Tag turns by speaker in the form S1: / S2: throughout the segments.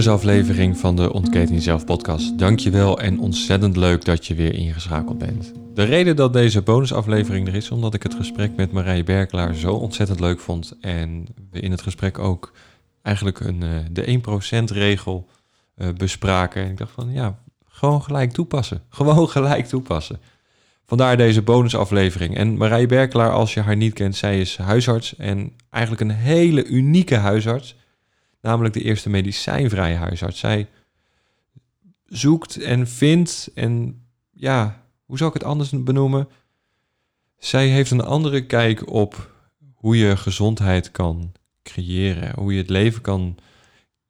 S1: bonusaflevering van de Ontketing Jezelf podcast. Dankjewel en ontzettend leuk dat je weer ingeschakeld bent. De reden dat deze bonusaflevering er is, omdat ik het gesprek met Marije Berkelaar zo ontzettend leuk vond. En we in het gesprek ook eigenlijk een, uh, de 1% regel uh, bespraken. En ik dacht van ja, gewoon gelijk toepassen. Gewoon gelijk toepassen. Vandaar deze bonusaflevering. En Marije Berkelaar, als je haar niet kent, zij is huisarts en eigenlijk een hele unieke huisarts namelijk de eerste medicijnvrije huisarts. Zij zoekt en vindt en ja, hoe zou ik het anders benoemen? Zij heeft een andere kijk op hoe je gezondheid kan creëren, hoe je het leven kan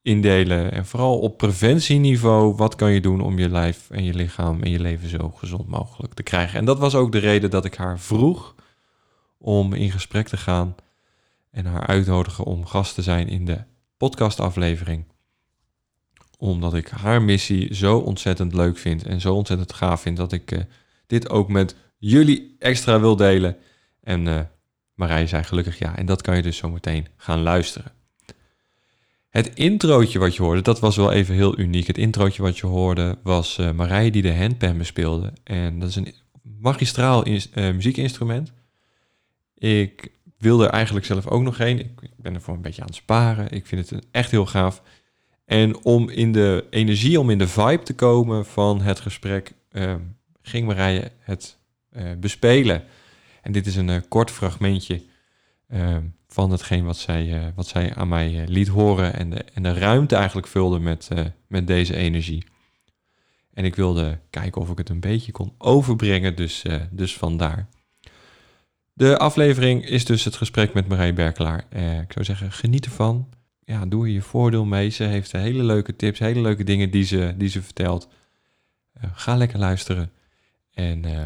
S1: indelen en vooral op preventieniveau, wat kan je doen om je lijf en je lichaam en je leven zo gezond mogelijk te krijgen. En dat was ook de reden dat ik haar vroeg om in gesprek te gaan en haar uitnodigen om gast te zijn in de podcastaflevering. Omdat ik haar missie zo ontzettend leuk vind en zo ontzettend gaaf vind dat ik uh, dit ook met jullie extra wil delen. En uh, Marij zei gelukkig ja, en dat kan je dus zo meteen gaan luisteren. Het introotje wat je hoorde, dat was wel even heel uniek. Het introotje wat je hoorde was uh, Marij die de handpan bespeelde. En dat is een magistraal muziekinstrument. Ik wil er eigenlijk zelf ook nog heen. Ik, ben er voor een beetje aan het sparen. Ik vind het echt heel gaaf. En om in de energie, om in de vibe te komen van het gesprek, uh, ging Marije het uh, bespelen. En dit is een uh, kort fragmentje ehm, van hetgeen wat zij, eh, wat zij aan mij liet horen en de, en de ruimte eigenlijk vulde met, met deze energie. En ik wilde kijken of ik het een beetje kon overbrengen, dus, dus vandaar. De aflevering is dus het gesprek met Marije Berkelaar. Eh, ik zou zeggen, geniet ervan. Ja, doe er je voordeel mee. Ze heeft hele leuke tips, hele leuke dingen die ze, die ze vertelt. Uh, ga lekker luisteren en, uh,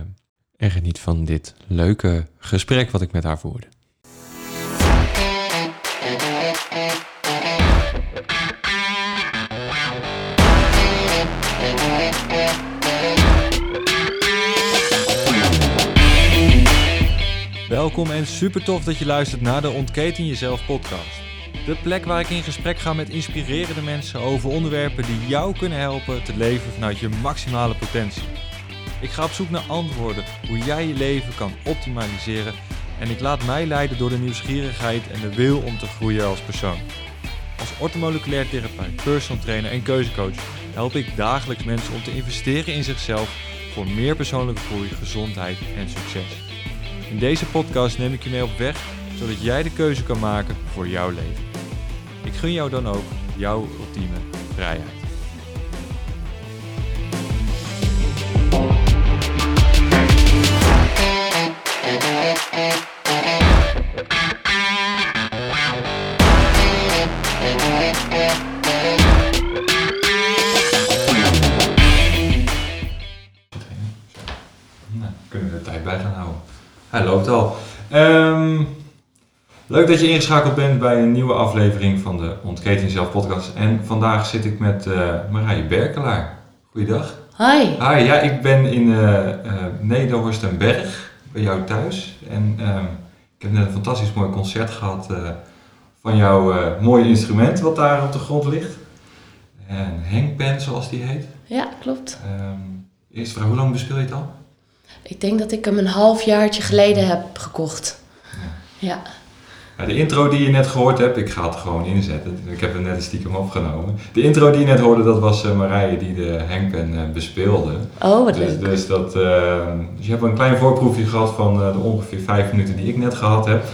S1: en geniet van dit leuke gesprek wat ik met haar voerde. Welkom en super tof dat je luistert naar de Ontketen Jezelf podcast. De plek waar ik in gesprek ga met inspirerende mensen over onderwerpen die jou kunnen helpen te leven vanuit je maximale potentie. Ik ga op zoek naar antwoorden hoe jij je leven kan optimaliseren en ik laat mij leiden door de nieuwsgierigheid en de wil om te groeien als persoon. Als ortomoleculair therapeut, personal trainer en keuzecoach help ik dagelijks mensen om te investeren in zichzelf voor meer persoonlijke groei, gezondheid en succes. In deze podcast neem ik je mee op weg, zodat jij de keuze kan maken voor jouw leven. Ik gun jou dan ook jouw ultieme vrijheid. Nou, kunnen we de tijd bij gaan houden. Hij loopt al. Um, leuk dat je ingeschakeld bent bij een nieuwe aflevering van de Ontketen Zelf podcast. En vandaag zit ik met uh, Marije Berkelaar. Goeiedag.
S2: Hi.
S1: Hi, ja, ik ben in uh, uh, Nederhorst en Berg, bij jou thuis. En um, ik heb net een fantastisch mooi concert gehad van jouw mooie instrument wat daar op de grond ligt. Een hangpan, zoals die heet.
S2: Ja, klopt.
S1: Um, eerst vraag, hoe lang bespeel je het al?
S2: Ik denk dat ik hem een halfjaartje geleden heb gekocht. Ja. ja.
S1: ja. de intro die je net gehoord hebt, ik ga het gewoon inzetten. Ik heb hem net een stiekem opgenomen. De intro die je net hoorde, dat was uh, Marije die de hangpen uh, bespeelde.
S2: Oh, wat
S1: dus,
S2: leuk.
S1: Dus, dat, uh, dus je hebt een klein voorproefje gehad van de ongeveer vijf minuten die ik net gehad heb.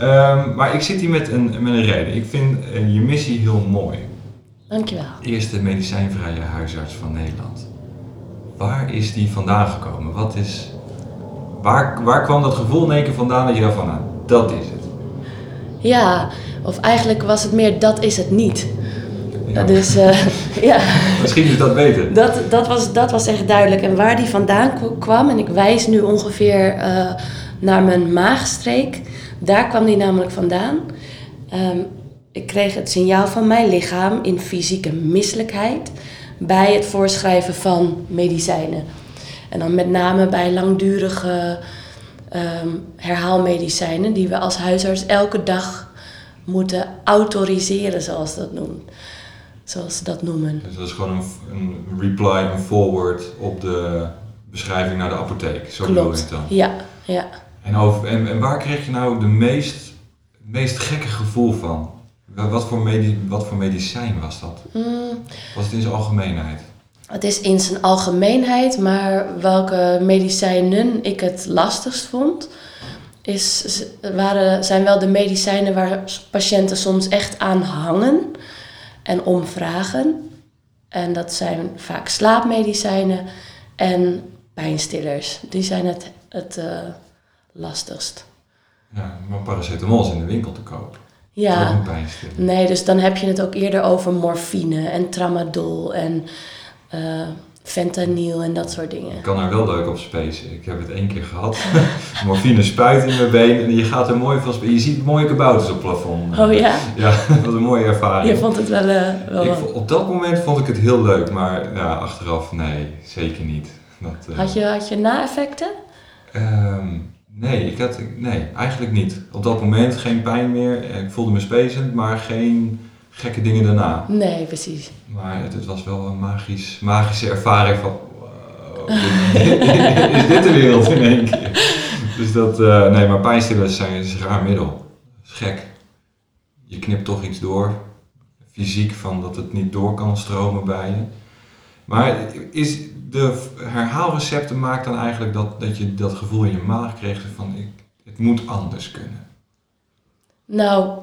S1: um, maar ik zit hier met een, met een reden. Ik vind je missie heel mooi.
S2: Dankjewel.
S1: Eerste medicijnvrije huisarts van Nederland. Waar is die vandaan gekomen? Wat is, waar, waar kwam dat gevoel in één keer vandaan dat je dacht van, nou, dat is het?
S2: Ja, of eigenlijk was het meer, dat is het niet. Ja. Dus uh, ja.
S1: Misschien is dat beter.
S2: Dat, dat, was, dat was echt duidelijk. En waar die vandaan kwam, en ik wijs nu ongeveer uh, naar mijn maagstreek, daar kwam die namelijk vandaan. Um, ik kreeg het signaal van mijn lichaam in fysieke misselijkheid bij het voorschrijven van medicijnen. En dan met name bij langdurige um, herhaalmedicijnen die we als huisarts elke dag moeten autoriseren, zoals dat noemt. zoals ze dat noemen.
S1: Dus dat is gewoon een, een reply, een forward op de beschrijving naar de apotheek. Zo bedoel het dan.
S2: Ja, ja.
S1: En, over, en, en waar kreeg je nou de meest, meest gekke gevoel van? Wa- Wat voor, medi, wat voor medicijn was dat?
S2: Mm,
S1: Was het in zijn algemeenheid?
S2: het is in zijn algemeenheid, maar welke medicijnen ik het lastigst vond, is, waren, zijn wel de medicijnen waar patiënten soms echt aan hangen en om vragen. En dat zijn vaak slaapmedicijnen en pijnstillers. Die zijn het, het eh, lastigst.
S1: Ja, maar paracetamol is in de winkel te koop.
S2: Ja, nee, dus dan heb je het ook eerder over morfine en tramadol en eh, fentanyl en dat soort dingen.
S1: Ik kan er wel leuk op spacen. Ik heb het één keer gehad. Morfine spuit in mijn been en je gaat er mooi van Je ziet mooie kabouters op het plafond.
S2: Oh ja?
S1: Ja, dat was een mooie ervaring.
S2: Je vond het wel... eh, wel
S1: Ik
S2: wat.
S1: op dat moment vond ik het heel leuk, maar ja, achteraf nee, zeker niet. Dat, eh,
S2: Had je, had je na-effecten?
S1: ehm, nee, ik had, nee, eigenlijk niet. Op dat moment geen pijn meer. Ik voelde me spacend, maar geen gekke dingen daarna.
S2: Nee, precies.
S1: Maar het, het was wel een magisch, magische ervaring van... wow, is dit de wereld in één keer? Dus dat... eh, nee, maar pijnstillers zijn is een raar middel. Dat is gek. Je knipt toch iets door. Fysiek van dat het niet door kan stromen bij je. Maar is de herhaalrecepten maakt dan eigenlijk dat, dat je dat gevoel in je maag kreeg van ik, het moet anders kunnen.
S2: Nou,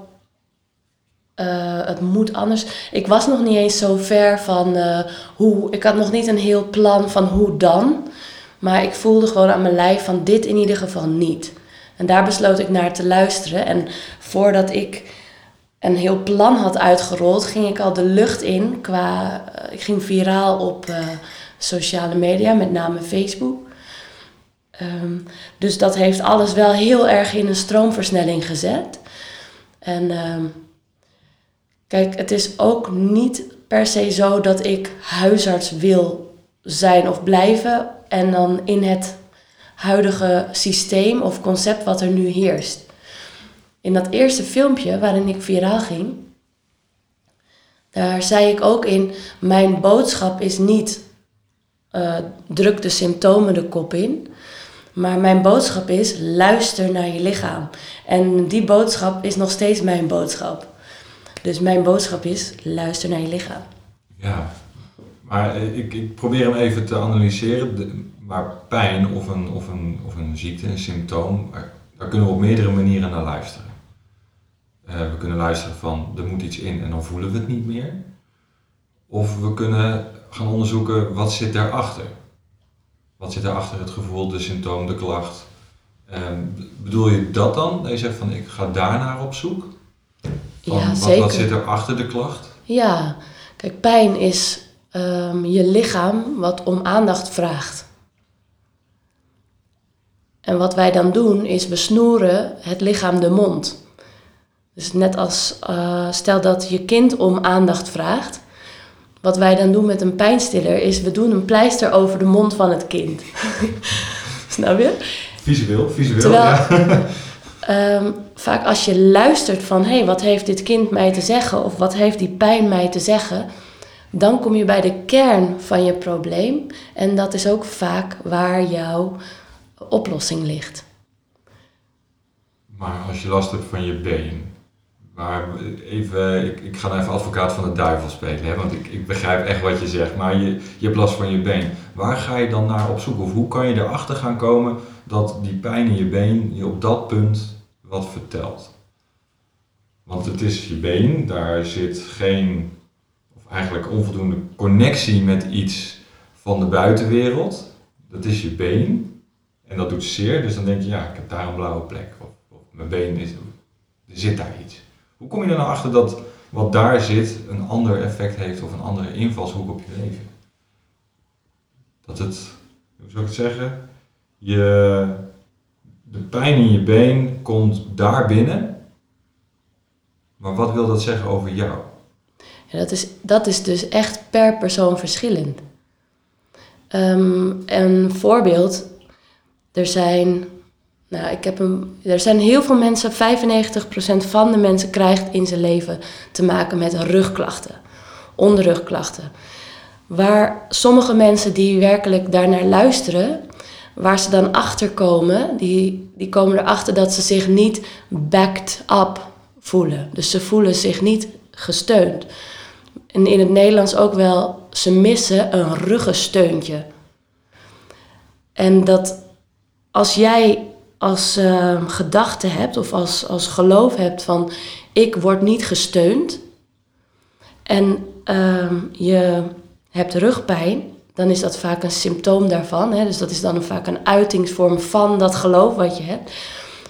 S2: eh, het moet anders. Ik was nog niet eens zo ver van eh, hoe. Ik had nog niet een heel plan van hoe dan. Maar ik voelde gewoon aan mijn lijf van dit in ieder geval niet. En daar besloot ik naar te luisteren. En voordat ik een heel plan had uitgerold, ging ik al de lucht in qua. eh, ik ging viraal op sociale media, met name Facebook. Ehm, dus dat heeft alles wel heel erg in een stroomversnelling gezet. En ehm, kijk, het is ook niet per se zo dat ik huisarts wil zijn of blijven en dan in het huidige systeem of concept wat er nu heerst. In dat eerste filmpje waarin ik viraal ging, daar zei ik ook in: mijn boodschap is niet eh, druk de symptomen de kop in. Maar mijn boodschap is: luister naar je lichaam. En die boodschap is nog steeds mijn boodschap. Dus mijn boodschap is: luister naar je lichaam.
S1: Ja, maar eh, ik, ik probeer hem even te analyseren. Maar pijn of een, of, een, of een ziekte, een symptoom, daar- daar kunnen we op meerdere manieren naar luisteren. Eh, we kunnen luisteren van er moet iets in en dan voelen we het niet meer. Of we kunnen gaan onderzoeken wat zit daarachter. Wat zit daarachter het gevoel, de symptoom, de klacht. Ehm, bedoel je dat dan? Dat je zegt van ik ga daarnaar op zoek? Van,
S2: ja,
S1: wat,
S2: zeker.
S1: wat zit er achter de klacht?
S2: Ja, kijk, pijn is ehm, je lichaam wat om aandacht vraagt. En wat wij dan doen is we snoeren het lichaam de mond. Dus net als eh, stel dat je kind om aandacht vraagt. Wat wij dan doen met een pijnstiller is we doen een pleister over de mond van het kind. Snap je?
S1: Visueel, visueel,
S2: Terwijl-
S1: ja.
S2: Ehm, vaak als je luistert van hé, hey, wat heeft dit kind mij te zeggen of wat heeft die pijn mij te zeggen, dan kom je bij de kern van je probleem en dat is ook vaak waar jouw oplossing ligt.
S1: Maar als je last hebt van je been, maar even, ik, ik ga nou even advocaat van de duivel spelen, hè, want ik, ik begrijp echt wat je zegt, maar je, je hebt last van je been. Waar ga je dan naar op zoek? Of hoe kan je erachter gaan komen dat die pijn in je been je op dat punt wat vertelt? Want het is je been, daar zit geen, of eigenlijk onvoldoende connectie met iets van de buitenwereld. Dat is je been. En dat doet zeer, dus dan denk je, ja, ik heb daar een blauwe plek. Of, of mijn been is, er zit daar iets. Hoe kom je er nou achter dat wat daar zit een ander effect heeft of een andere invalshoek op je leven? Dat het, hoe zou ik het zeggen? Je, de pijn in je been komt daar binnen. Maar wat wil dat zeggen over jou?
S2: Dat, is, dat is dus echt per persoon verschillend. Ehm, een voorbeeld, er zijn, nou, ik heb een, er zijn heel veel mensen, 95% van de mensen krijgt in zijn leven te maken met rugklachten. onderrugklachten. Waar sommige mensen die werkelijk daarnaar luisteren, waar ze dan achter komen, die, die komen erachter dat ze zich niet backed up voelen. Dus ze voelen zich niet gesteund. En in het Nederlands ook wel, ze missen een ruggensteuntje. En dat als jij als uh, gedachte hebt of als, als geloof hebt van ik word niet gesteund en uh, je hebt rugpijn, dan is dat vaak een symptoom daarvan. Hè? Dus dat is dan vaak een uitingsvorm van dat geloof wat je hebt.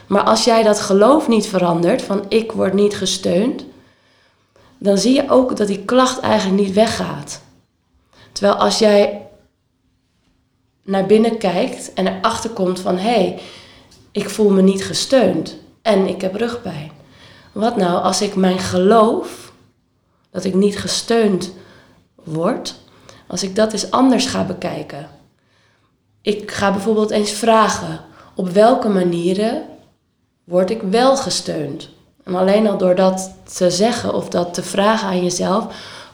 S2: Maar als jij dat geloof niet verandert, van ik word niet gesteund, dan zie je ook dat die klacht eigenlijk niet weggaat. Terwijl als jij naar binnen kijkt en erachter komt van hé, hey, ik voel me niet gesteund en ik heb rugpijn. Wat nou als ik mijn geloof dat ik niet gesteund word, als ik dat eens anders ga bekijken. Ik ga bijvoorbeeld eens vragen op welke manieren word ik wel gesteund. En alleen al door dat te zeggen of dat te vragen aan jezelf,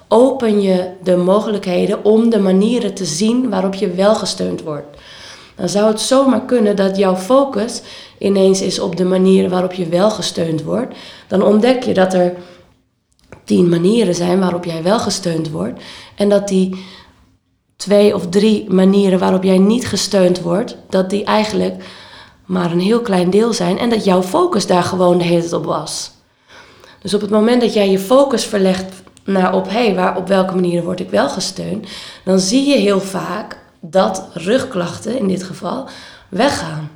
S2: open je de mogelijkheden om de manieren te zien waarop je wel gesteund wordt. Dan zou het zomaar kunnen dat jouw focus ineens is op de manieren waarop je wel gesteund wordt. Dan ontdek je dat er tien manieren zijn waarop jij wel gesteund wordt. En dat die twee of drie manieren waarop jij niet gesteund wordt, dat die eigenlijk maar een heel klein deel zijn en dat jouw focus daar gewoon de hele tijd op was. Dus op het moment dat jij je focus verlegt naar op, hé, hey, op welke manieren word ik wel gesteund, dan zie je heel vaak dat rugklachten in dit geval weggaan.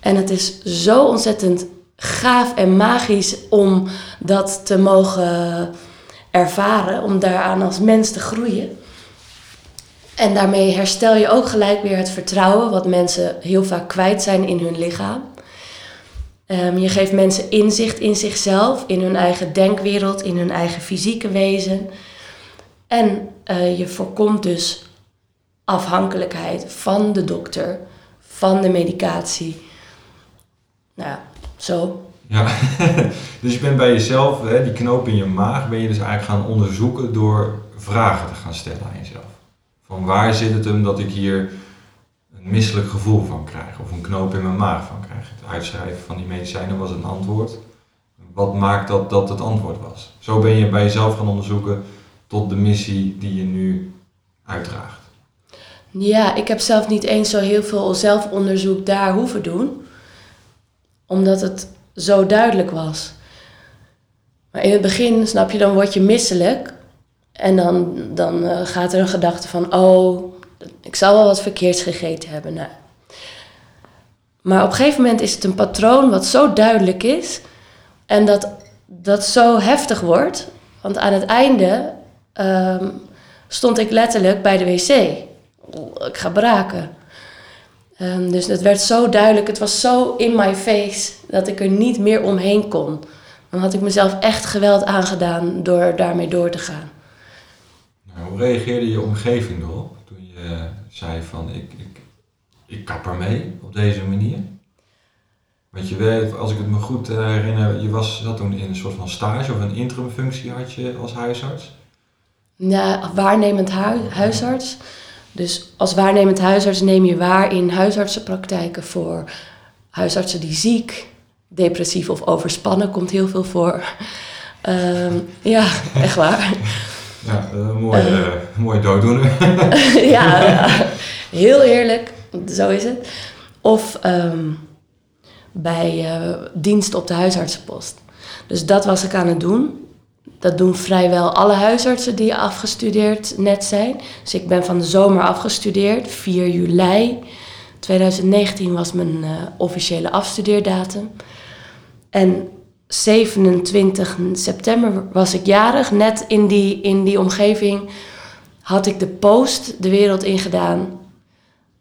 S2: En het is zo ontzettend gaaf en magisch om dat te mogen ervaren, om daaraan als mens te groeien. En daarmee herstel je ook gelijk weer het vertrouwen, wat mensen heel vaak kwijt zijn in hun lichaam. Um, je geeft mensen inzicht in zichzelf, in hun eigen denkwereld, in hun eigen fysieke wezen. En uh, je voorkomt dus afhankelijkheid van de dokter, van de medicatie. Nou ja, zo.
S1: Ja, dus je bent bij jezelf, hè, die knoop in je maag, ben je dus eigenlijk gaan onderzoeken door vragen te gaan stellen aan jezelf. Van waar zit het hem dat ik hier een misselijk gevoel van krijg of een knoop in mijn maag van krijg? Het uitschrijven van die medicijnen was een antwoord. Wat maakt dat dat het antwoord was? Zo ben je bij jezelf gaan onderzoeken tot de missie die je nu uitdraagt.
S2: Ja, ik heb zelf niet eens zo heel veel zelfonderzoek daar hoeven doen, omdat het zo duidelijk was. Maar in het begin, snap je, dan word je misselijk en dan, dan uh, gaat er een gedachte van, oh, ik zal wel wat verkeerds gegeten hebben. Nou. Maar op een gegeven moment is het een patroon wat zo duidelijk is en dat, dat zo heftig wordt. Want aan het einde um, stond ik letterlijk bij de wc. Ik ga braken. Um, dus het werd zo duidelijk, het was zo in my face dat ik er niet meer omheen kon. Dan had ik mezelf echt geweld aangedaan door daarmee door te gaan.
S1: Nou, hoe reageerde je omgeving erop toen je zei van ik, ik, ik kap ermee op deze manier? Want je weet, als ik het me goed herinner, je was, zat toen in een soort van stage of een interimfunctie had je als huisarts?
S2: Ja, waarnemend huisarts. Dus als waarnemend huisarts neem je waar in huisartsenpraktijken voor huisartsen die ziek, depressief of overspannen komt heel veel voor. Um, ja, echt waar.
S1: Ja, mooie, uh, mooie dooddoener.
S2: ja, ja, heel eerlijk, zo is het. Of um, bij uh, dienst op de huisartsenpost. Dus dat was ik aan het doen. Dat doen vrijwel alle huisartsen die afgestudeerd net zijn. Dus ik ben van de zomer afgestudeerd, 4 juli 2019 was mijn uh, officiële afstudeerdatum. En 27 september was ik jarig. Net in die, in die omgeving had ik de post de wereld ingedaan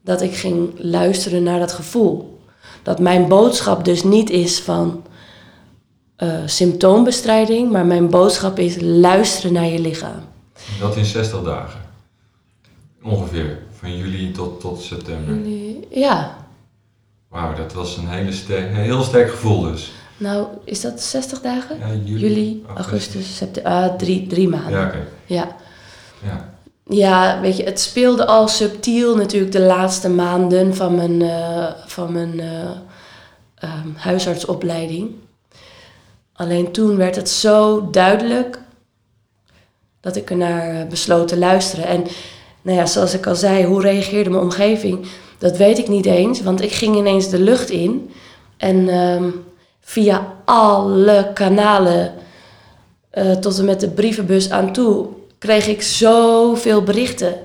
S2: dat ik ging luisteren naar dat gevoel. Dat mijn boodschap dus niet is van uh, symptoombestrijding, maar mijn boodschap is luisteren naar je lichaam.
S1: Dat in 60 dagen? Ongeveer, van juli tot, tot september?
S2: Ja.
S1: Wauw, dat was een hele sterk, heel sterk gevoel dus.
S2: Nou, is dat 60 dagen?
S1: Ja, juli,
S2: Juli, augustus, september. Ah, drie, drie maanden.
S1: Ja, oké.
S2: ja.
S1: Ja.
S2: Ja, weet je, het speelde al subtiel natuurlijk de laatste maanden van mijn, eh, van mijn eh, ehm, huisartsopleiding. Alleen toen werd het zo duidelijk dat ik ernaar eh, besloot te luisteren. En nou ja, zoals ik al zei, hoe reageerde mijn omgeving? Dat weet ik niet eens, want ik ging ineens de lucht in. En ehm, via alle kanalen, eh, tot en met de brievenbus aan toe, kreeg ik zoveel berichten.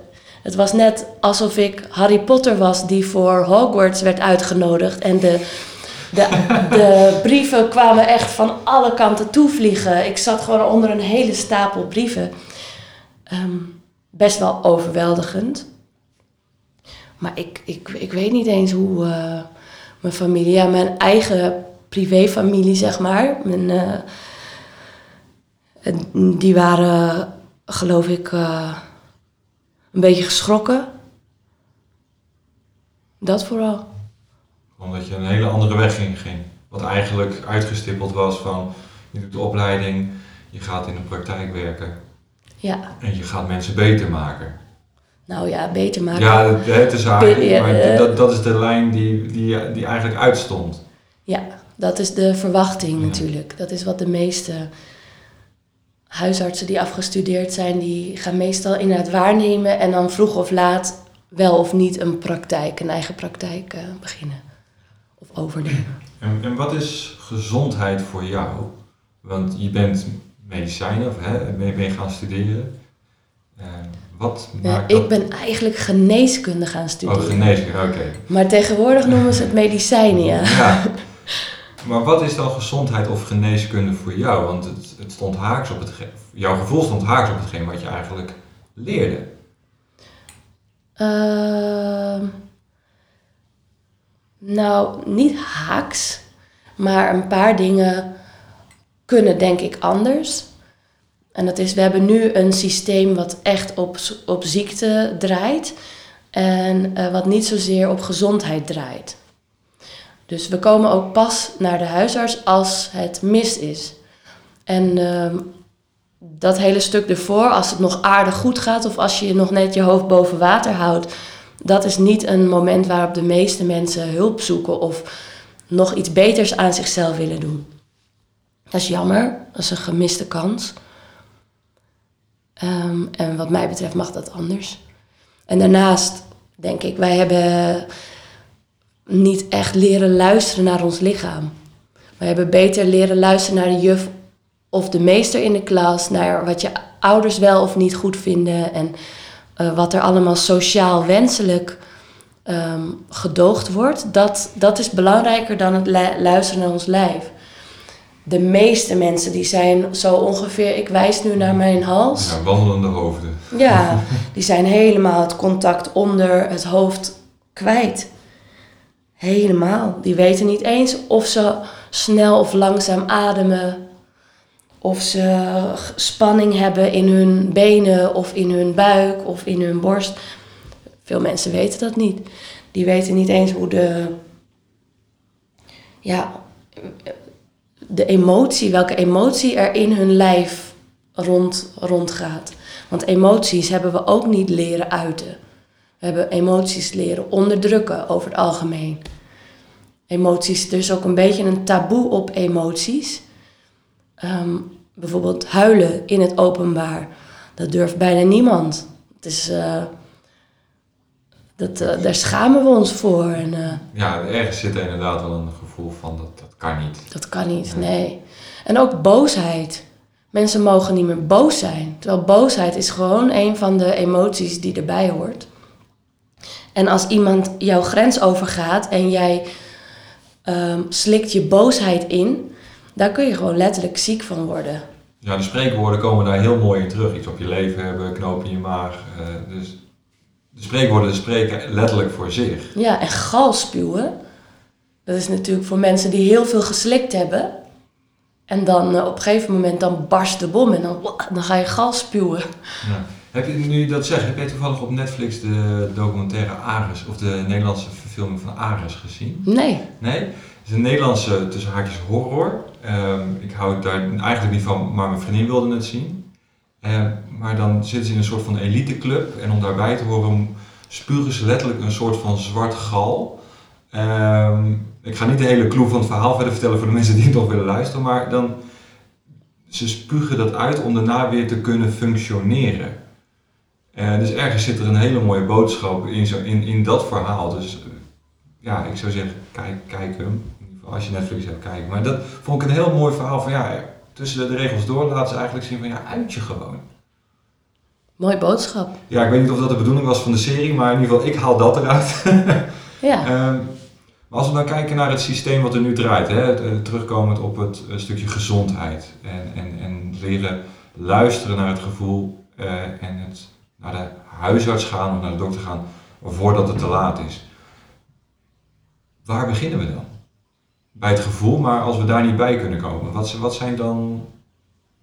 S2: Het was net alsof ik Harry Potter was die voor Hogwarts werd uitgenodigd. En de, de, de brieven kwamen echt van alle kanten toevliegen. Ik zat gewoon onder een hele stapel brieven. Ehm, best wel overweldigend. Maar ik, ik, ik weet niet eens hoe eh, mijn familie, mijn eigen privéfamilie, zeg maar. Mijn, eh, die waren, geloof ik, eh, een beetje geschrokken. Dat vooral.
S1: Omdat je een hele andere weg in ging. Wat eigenlijk uitgestippeld was van je doet de opleiding, je gaat in de praktijk werken
S2: Ja,
S1: en je gaat mensen beter maken.
S2: nou ja, beter maken.
S1: Ja, het, het is
S2: Ja,
S1: maar
S2: eh.
S1: dat, dat is de lijn die, die, die eigenlijk uitstond.
S2: Ja, dat is de verwachting
S1: Ja.
S2: natuurlijk. Dat is wat de meeste huisartsen die afgestudeerd zijn, die gaan meestal inderdaad waarnemen en dan vroeg of laat wel of niet een praktijk, een eigen praktijk eh, beginnen of overnemen.
S1: En, en wat is gezondheid voor jou? Want je bent medicijnen, of hè, je gaan studeren. Eh, wat maakt dat...
S2: ik ben eigenlijk geneeskunde gaan studeren.
S1: Oh, geneeskunde, oké.
S2: Maar tegenwoordig noemen ze het medicijnen, ja.
S1: Ja. Maar wat is dan gezondheid of geneeskunde voor jou? Want het, het stond haaks op het... Jouw gevoel stond haaks op hetgeen wat je eigenlijk leerde.
S2: Ehm, nou, niet haaks, maar een paar dingen kunnen denk ik anders. En dat is, we hebben nu een systeem wat echt op, op ziekte draait en eh, wat niet zozeer op gezondheid draait. Dus we komen ook pas naar de huisarts als het mis is. En ehm, dat hele stuk ervoor, als het nog aardig goed gaat of als je nog net je hoofd boven water houdt, dat is niet een moment waarop de meeste mensen hulp zoeken of nog iets beters aan zichzelf willen doen. Dat is jammer, dat is een gemiste kans. Ehm, en wat mij betreft mag dat anders. En daarnaast denk ik, wij hebben niet echt leren luisteren naar ons lichaam. We hebben beter leren luisteren naar de juf of de meester in de klas, naar wat je ouders wel of niet goed vinden en eh, wat er allemaal sociaal wenselijk ehm, gedoogd wordt. Dat, dat is belangrijker dan het lu- luisteren naar ons lijf. De meeste mensen die zijn zo ongeveer, ik wijs nu naar mijn hals.
S1: Ja, wandelende hoofden.
S2: Ja, die zijn helemaal het contact onder het hoofd kwijt. Helemaal. Die weten niet eens of ze snel of langzaam ademen. Of ze spanning hebben in hun benen of in hun buik of in hun borst. Veel mensen weten dat niet. Die weten niet eens hoe de, ja, de emotie, welke emotie er in hun lijf rond, rondgaat. Want emoties hebben we ook niet leren uiten. We hebben emoties leren onderdrukken over het algemeen. Emoties, er is ook een beetje een taboe op emoties. Ehm, bijvoorbeeld huilen in het openbaar. Dat durft bijna niemand. Het is, eh, dat, eh, daar schamen we ons voor. En, eh,
S1: Ja, ergens zit er inderdaad wel een gevoel van dat, dat kan niet.
S2: Dat kan niet, nee. En ook boosheid. Mensen mogen niet meer boos zijn. Terwijl boosheid is gewoon een van de emoties die erbij hoort. En als iemand jouw grens overgaat en jij ehm, slikt je boosheid in, daar kun je gewoon letterlijk ziek van worden.
S1: Ja, de spreekwoorden komen daar heel mooi in terug. Iets op je leven hebben, knoop in je maag. eh, dus de spreekwoorden spreken letterlijk voor zich.
S2: Ja, en gal spuwen. Dat is natuurlijk voor mensen die heel veel geslikt hebben. En dan eh, op een gegeven moment dan barst de bom en dan, dan ga je gal spuwen.
S1: Ja. Heb je nu dat zegt, heb je toevallig op Netflix de documentaire Ares of de Nederlandse verfilming van Ares gezien?
S2: Nee.
S1: Nee? Het is een Nederlandse tussen haakjes horror. Ehm, ik hou daar eigenlijk niet van, maar mijn vriendin wilde het zien. Ehm, maar dan zitten ze in een soort van eliteclub en om daarbij te horen spugen ze letterlijk een soort van zwart gal. Ehm, ik ga niet de hele clue van het verhaal verder vertellen voor de mensen die het nog willen luisteren, maar dan ze spugen dat uit om daarna weer te kunnen functioneren. Uh, dus ergens zit er een hele mooie boodschap in, zo, in, in dat verhaal. Dus ja, ik zou zeggen, kijk, kijk hem. Als je Netflix hebt, kijken. Maar dat vond ik een heel mooi verhaal van ja, tussen de regels door laten ze eigenlijk zien van ja, uit je gewoon.
S2: Mooi boodschap.
S1: Ja, ik weet niet of dat de bedoeling was van de serie, maar in ieder geval, ik haal dat eruit.
S2: ja.
S1: Um, maar als we dan kijken naar het systeem wat er nu draait, hè, terugkomend op het stukje gezondheid en, en, en leren luisteren naar het gevoel uh, en het naar de huisarts gaan of naar de dokter gaan voordat het te laat is. Waar beginnen we dan? Bij het gevoel, maar als we daar niet bij kunnen komen, wat, wat zijn dan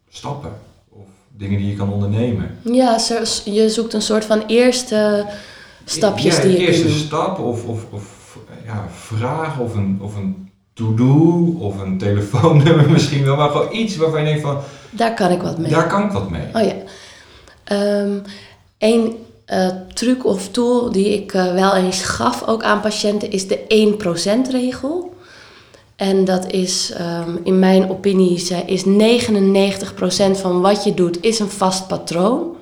S1: stappen of dingen die je kan ondernemen?
S2: Ja, je zoekt een soort van eerste stapjes
S1: ja,
S2: die je
S1: eerste
S2: kunt doen.
S1: stap of, of, of ja, vraag of een, of een to-do of een telefoonnummer misschien wel, maar gewoon iets waarvan je denkt van...
S2: Daar kan ik wat mee.
S1: Daar kan ik wat mee.
S2: Oh ja. Um, een uh, truc of tool die ik uh, wel eens gaf ook aan patiënten is de 1% regel. En dat is um, in mijn opinie is 99% van wat je doet is een vast patroon.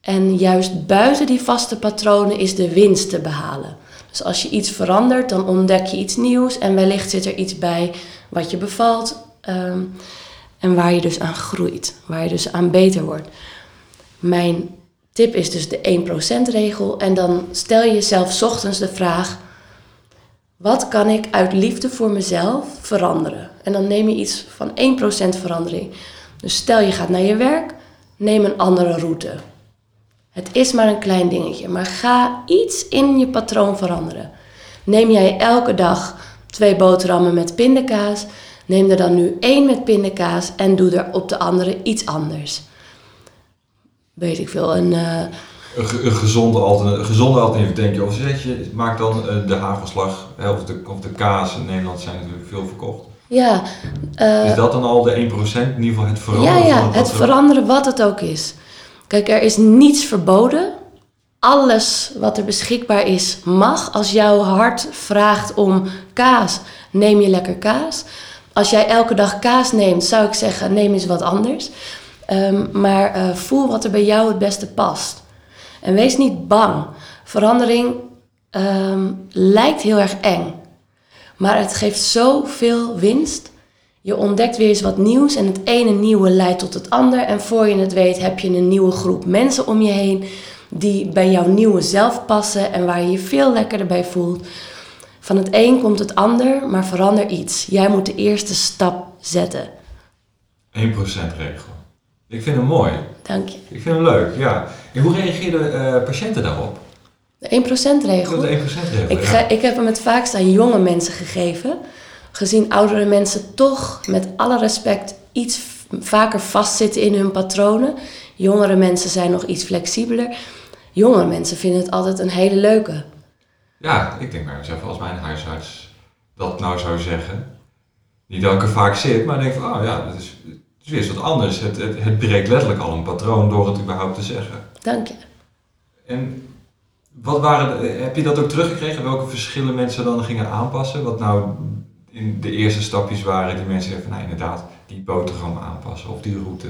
S2: En juist buiten die vaste patronen is de winst te behalen. Dus als je iets verandert, dan ontdek je iets nieuws en wellicht zit er iets bij wat je bevalt um, en waar je dus aan groeit, waar je dus aan beter wordt. Mijn tip is dus de 1% regel en dan stel je jezelf ochtends de vraag: wat kan ik uit liefde voor mezelf veranderen? En dan neem je iets van 1% verandering. Dus stel je gaat naar je werk, neem een andere route. Het is maar een klein dingetje, maar ga iets in je patroon veranderen. Neem jij elke dag twee boterhammen met pindakaas, neem er dan nu één met pindakaas en doe er op de andere iets anders. Weet ik veel, een... Uh,
S1: een, een, gezonde alternatief, gezonde alternatief denk je. Of zeg je, maak dan uh, de hagelslag of de, of de kaas in Nederland zijn natuurlijk veel verkocht.
S2: Ja. Uh,
S1: is dat dan al de 1%? In ieder geval het veranderen
S2: Ja, ja het veranderen wat het ook is. Kijk, er is niets verboden. Alles wat er beschikbaar is mag. Als jouw hart vraagt om kaas, neem je lekker kaas. Als jij elke dag kaas neemt, zou ik zeggen, neem eens wat anders. Um, maar uh, voel wat er bij jou het beste past. En wees niet bang. Verandering um, lijkt heel erg eng. Maar het geeft zoveel winst. Je ontdekt weer eens wat nieuws en het ene nieuwe leidt tot het ander. En voor je het weet heb je een nieuwe groep mensen om je heen die bij jouw nieuwe zelf passen en waar je je veel lekkerder bij voelt. Van het een komt het ander, maar verander iets. Jij moet de eerste stap zetten. 1%
S1: regel. Ik vind hem mooi.
S2: Dank je.
S1: Ik vind hem leuk, ja. En hoe reageerden uh, patiënten daarop?
S2: De 1% regel?
S1: De 1% regel,
S2: ik,
S1: ja.
S2: ik heb hem het vaakst aan jonge mensen gegeven. Gezien oudere mensen toch, met alle respect, iets vaker vastzitten in hun patronen. Jongere mensen zijn nog iets flexibeler. Jongere mensen vinden het altijd een hele leuke.
S1: Ja, ik denk bij mezelf, als mijn huisarts dat nou zou zeggen. Niet dat ik er vaak zit, maar denk van, oh ja, dat is, is weer wat anders. Het, het, het breekt letterlijk al een patroon door het überhaupt te zeggen.
S2: Dank je.
S1: En wat waren, heb je dat ook teruggekregen? Welke verschillen mensen dan gingen aanpassen? Wat nou in de eerste stapjes waren die mensen zeggen van, nou inderdaad, die boterham aanpassen of die route?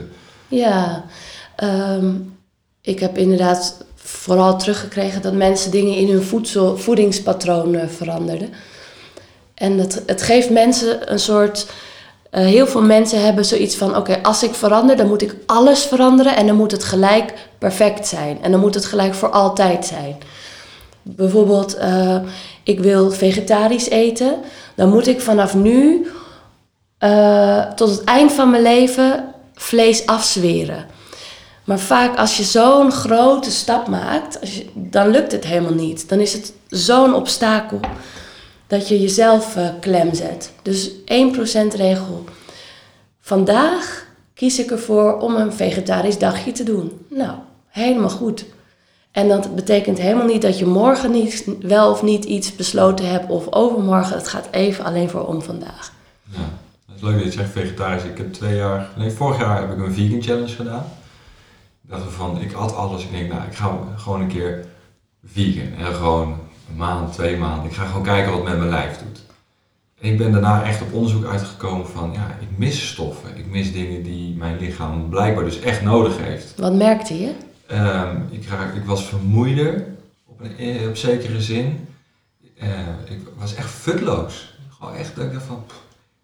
S2: Ja, um, ik heb inderdaad vooral teruggekregen dat mensen dingen in hun voedsel, voedingspatroon uh, veranderden. En dat, het geeft mensen een soort. Uh, heel veel mensen hebben zoiets van: oké, als ik verander, dan moet ik alles veranderen en dan moet het gelijk perfect zijn. En dan moet het gelijk voor altijd zijn. Bijvoorbeeld, uh, ik wil vegetarisch eten, dan moet ik vanaf nu tot het eind van mijn leven vlees afzweren. Maar vaak als je zo'n grote stap maakt, als dan lukt het helemaal niet. Dan is het zo'n obstakel dat je jezelf uh, klem zet. Dus 1% regel. Vandaag kies ik ervoor om een vegetarisch dagje te doen. Nou, Helemaal goed. En dat betekent helemaal niet dat je morgen niet, wel of niet iets besloten hebt of overmorgen. Het gaat even alleen voor om vandaag.
S1: Ja, dat is leuk dat je zegt vegetarisch. Ik heb twee jaar, nee, vorig jaar heb ik een vegan challenge gedaan. Ik dacht van, ik at alles. Ik denk, nou, ik ga gewoon een keer vegan. En gewoon een maand, twee maanden. Ik ga gewoon kijken wat het met mijn lijf doet. En ik ben daarna echt op onderzoek uitgekomen van, ja, ik mis stoffen. Ik mis dingen die mijn lichaam blijkbaar dus echt nodig heeft.
S2: Wat merkte je?
S1: Ehm, ik, raak, ik was vermoeider, op, een, eh, op zekere zin. Uh, ik was echt futloos. Gewoon echt dat ik dacht van, pff,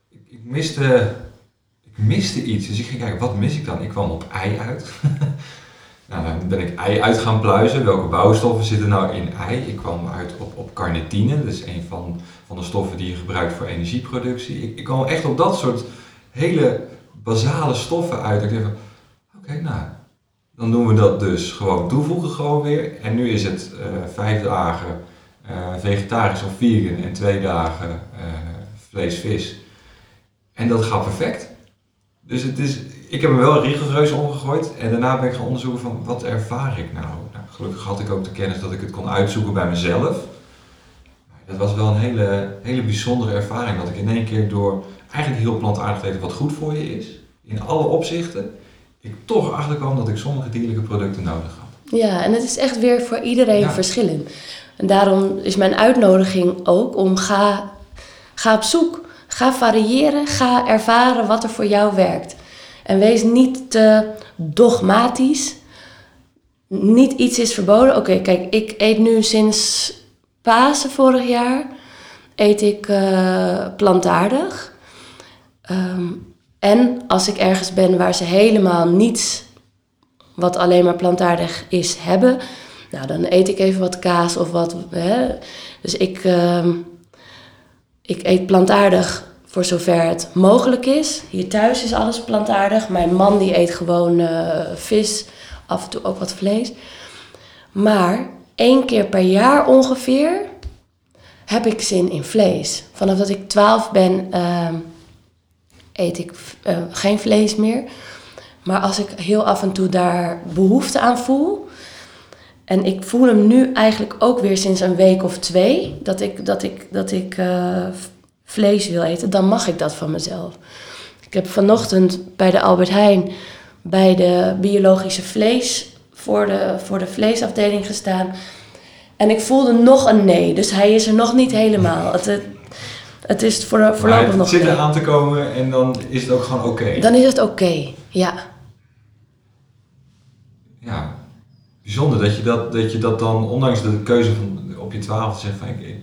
S1: ik, ik, miste, ik miste iets. Dus ik ging kijken, wat mis ik dan? Ik kwam op ei uit. nou, dan ben ik ei uit gaan pluizen. Welke bouwstoffen zitten nou in ei? Ik kwam uit op, op carnitine, dat is een van, van de stoffen die je gebruikt voor energieproductie. Ik, ik kwam echt op dat soort hele basale stoffen uit. Ik dacht van, oké, nou, dan doen we dat dus gewoon toevoegen gewoon weer. En nu is het uh, vijf dagen uh, vegetarisch of vegan en twee dagen uh, vlees, vis. En dat gaat perfect. Dus het is, ik heb me wel rigoureus omgegooid en daarna ben ik gaan onderzoeken van wat ervaar ik nou? nou? Gelukkig had ik ook de kennis dat ik het kon uitzoeken bij mezelf. Dat was wel een hele, hele bijzondere ervaring dat ik in één keer door eigenlijk heel plantaardig te eten wat goed voor je is, in alle opzichten, ik toch achterkwam dat ik sommige dierlijke producten nodig had.
S2: Ja, en het is echt weer voor iedereen ja. verschillend. En daarom is mijn uitnodiging ook om ga, ga op zoek. Ga variëren, ga ervaren wat er voor jou werkt. En wees niet te dogmatisch. Niet iets is verboden. Oké, kijk, ik eet nu sinds Pasen vorig jaar eet ik uh, plantaardig. Um, en als ik ergens ben waar ze helemaal niets wat alleen maar plantaardig is hebben, nou dan eet ik even wat kaas of wat. Hè. Dus ik, uh, ik eet plantaardig voor zover het mogelijk is. Hier thuis is alles plantaardig. Mijn man die eet gewoon uh, vis, af en toe ook wat vlees. Maar één keer per jaar ongeveer heb ik zin in vlees. Vanaf dat ik 12 ben. Uh, eet ik uh, geen vlees meer. Maar als ik heel af en toe daar behoefte aan voel. En ik voel hem nu eigenlijk ook weer sinds een week of twee. Dat ik, dat ik, dat ik uh, vlees wil eten. Dan mag ik dat van mezelf. Ik heb vanochtend bij de Albert Heijn. Bij de biologische vlees. Voor de, voor de vleesafdeling gestaan. En ik voelde nog een nee. Dus hij is er nog niet helemaal. Het, het, het is voor, voorlopig nog.
S1: Het zit er aan te komen en dan is het ook gewoon oké. Okay.
S2: Dan is het oké, okay. ja.
S1: Ja, bijzonder dat je dat, dat je dat dan, ondanks de keuze van op je twaalfde zegt van ik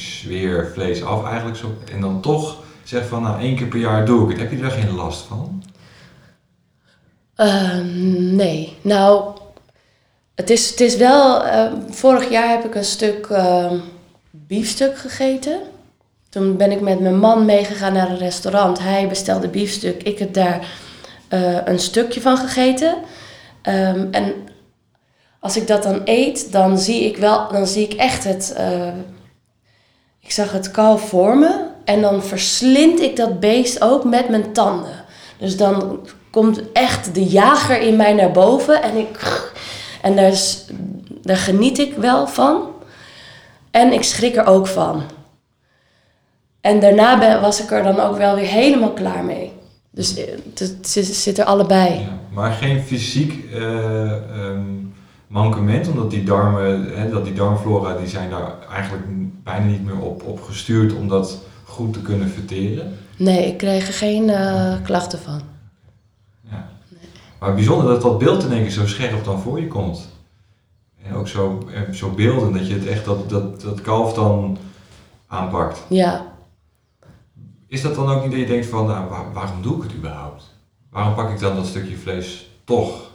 S1: zweer vlees af eigenlijk zo. En dan toch zegt van nou één keer per jaar doe ik het. Heb je daar geen last van?
S2: Uh, nee, nou het is, het is wel, uh, vorig jaar heb ik een stuk uh, biefstuk gegeten. Toen ben ik met mijn man meegegaan naar een restaurant. Hij bestelde biefstuk. Ik heb daar uh, een stukje van gegeten. Um, en als ik dat dan eet, dan zie ik wel, dan zie ik echt het. Ik zag het kalf voor me. En dan verslind ik dat beest ook met mijn tanden. Dus dan komt echt de jager in mij naar boven. En, ik, en daar, is, daar geniet ik wel van. En ik schrik er ook van. En daarna ben, was ik er dan ook wel weer helemaal klaar mee. Dus het, het zit er allebei.
S1: Maar geen fysiek uh, um, mankement, omdat die darmen, hè, dat die darmflora, die zijn daar eigenlijk bijna niet meer op, op gestuurd om dat goed te kunnen verteren?
S2: Nee, ik kreeg er geen uh, klachten van.
S1: Ja. Nee. Maar bijzonder dat dat beeld in één keer zo scherp dan voor je komt. En ook zo, zo beelden, dat je het echt dat, dat, dat kalf dan aanpakt.
S2: Ja,
S1: is dat dan ook niet dat je denkt van, nou, waar, waarom doe ik het überhaupt? Waarom pak ik dan dat stukje vlees toch?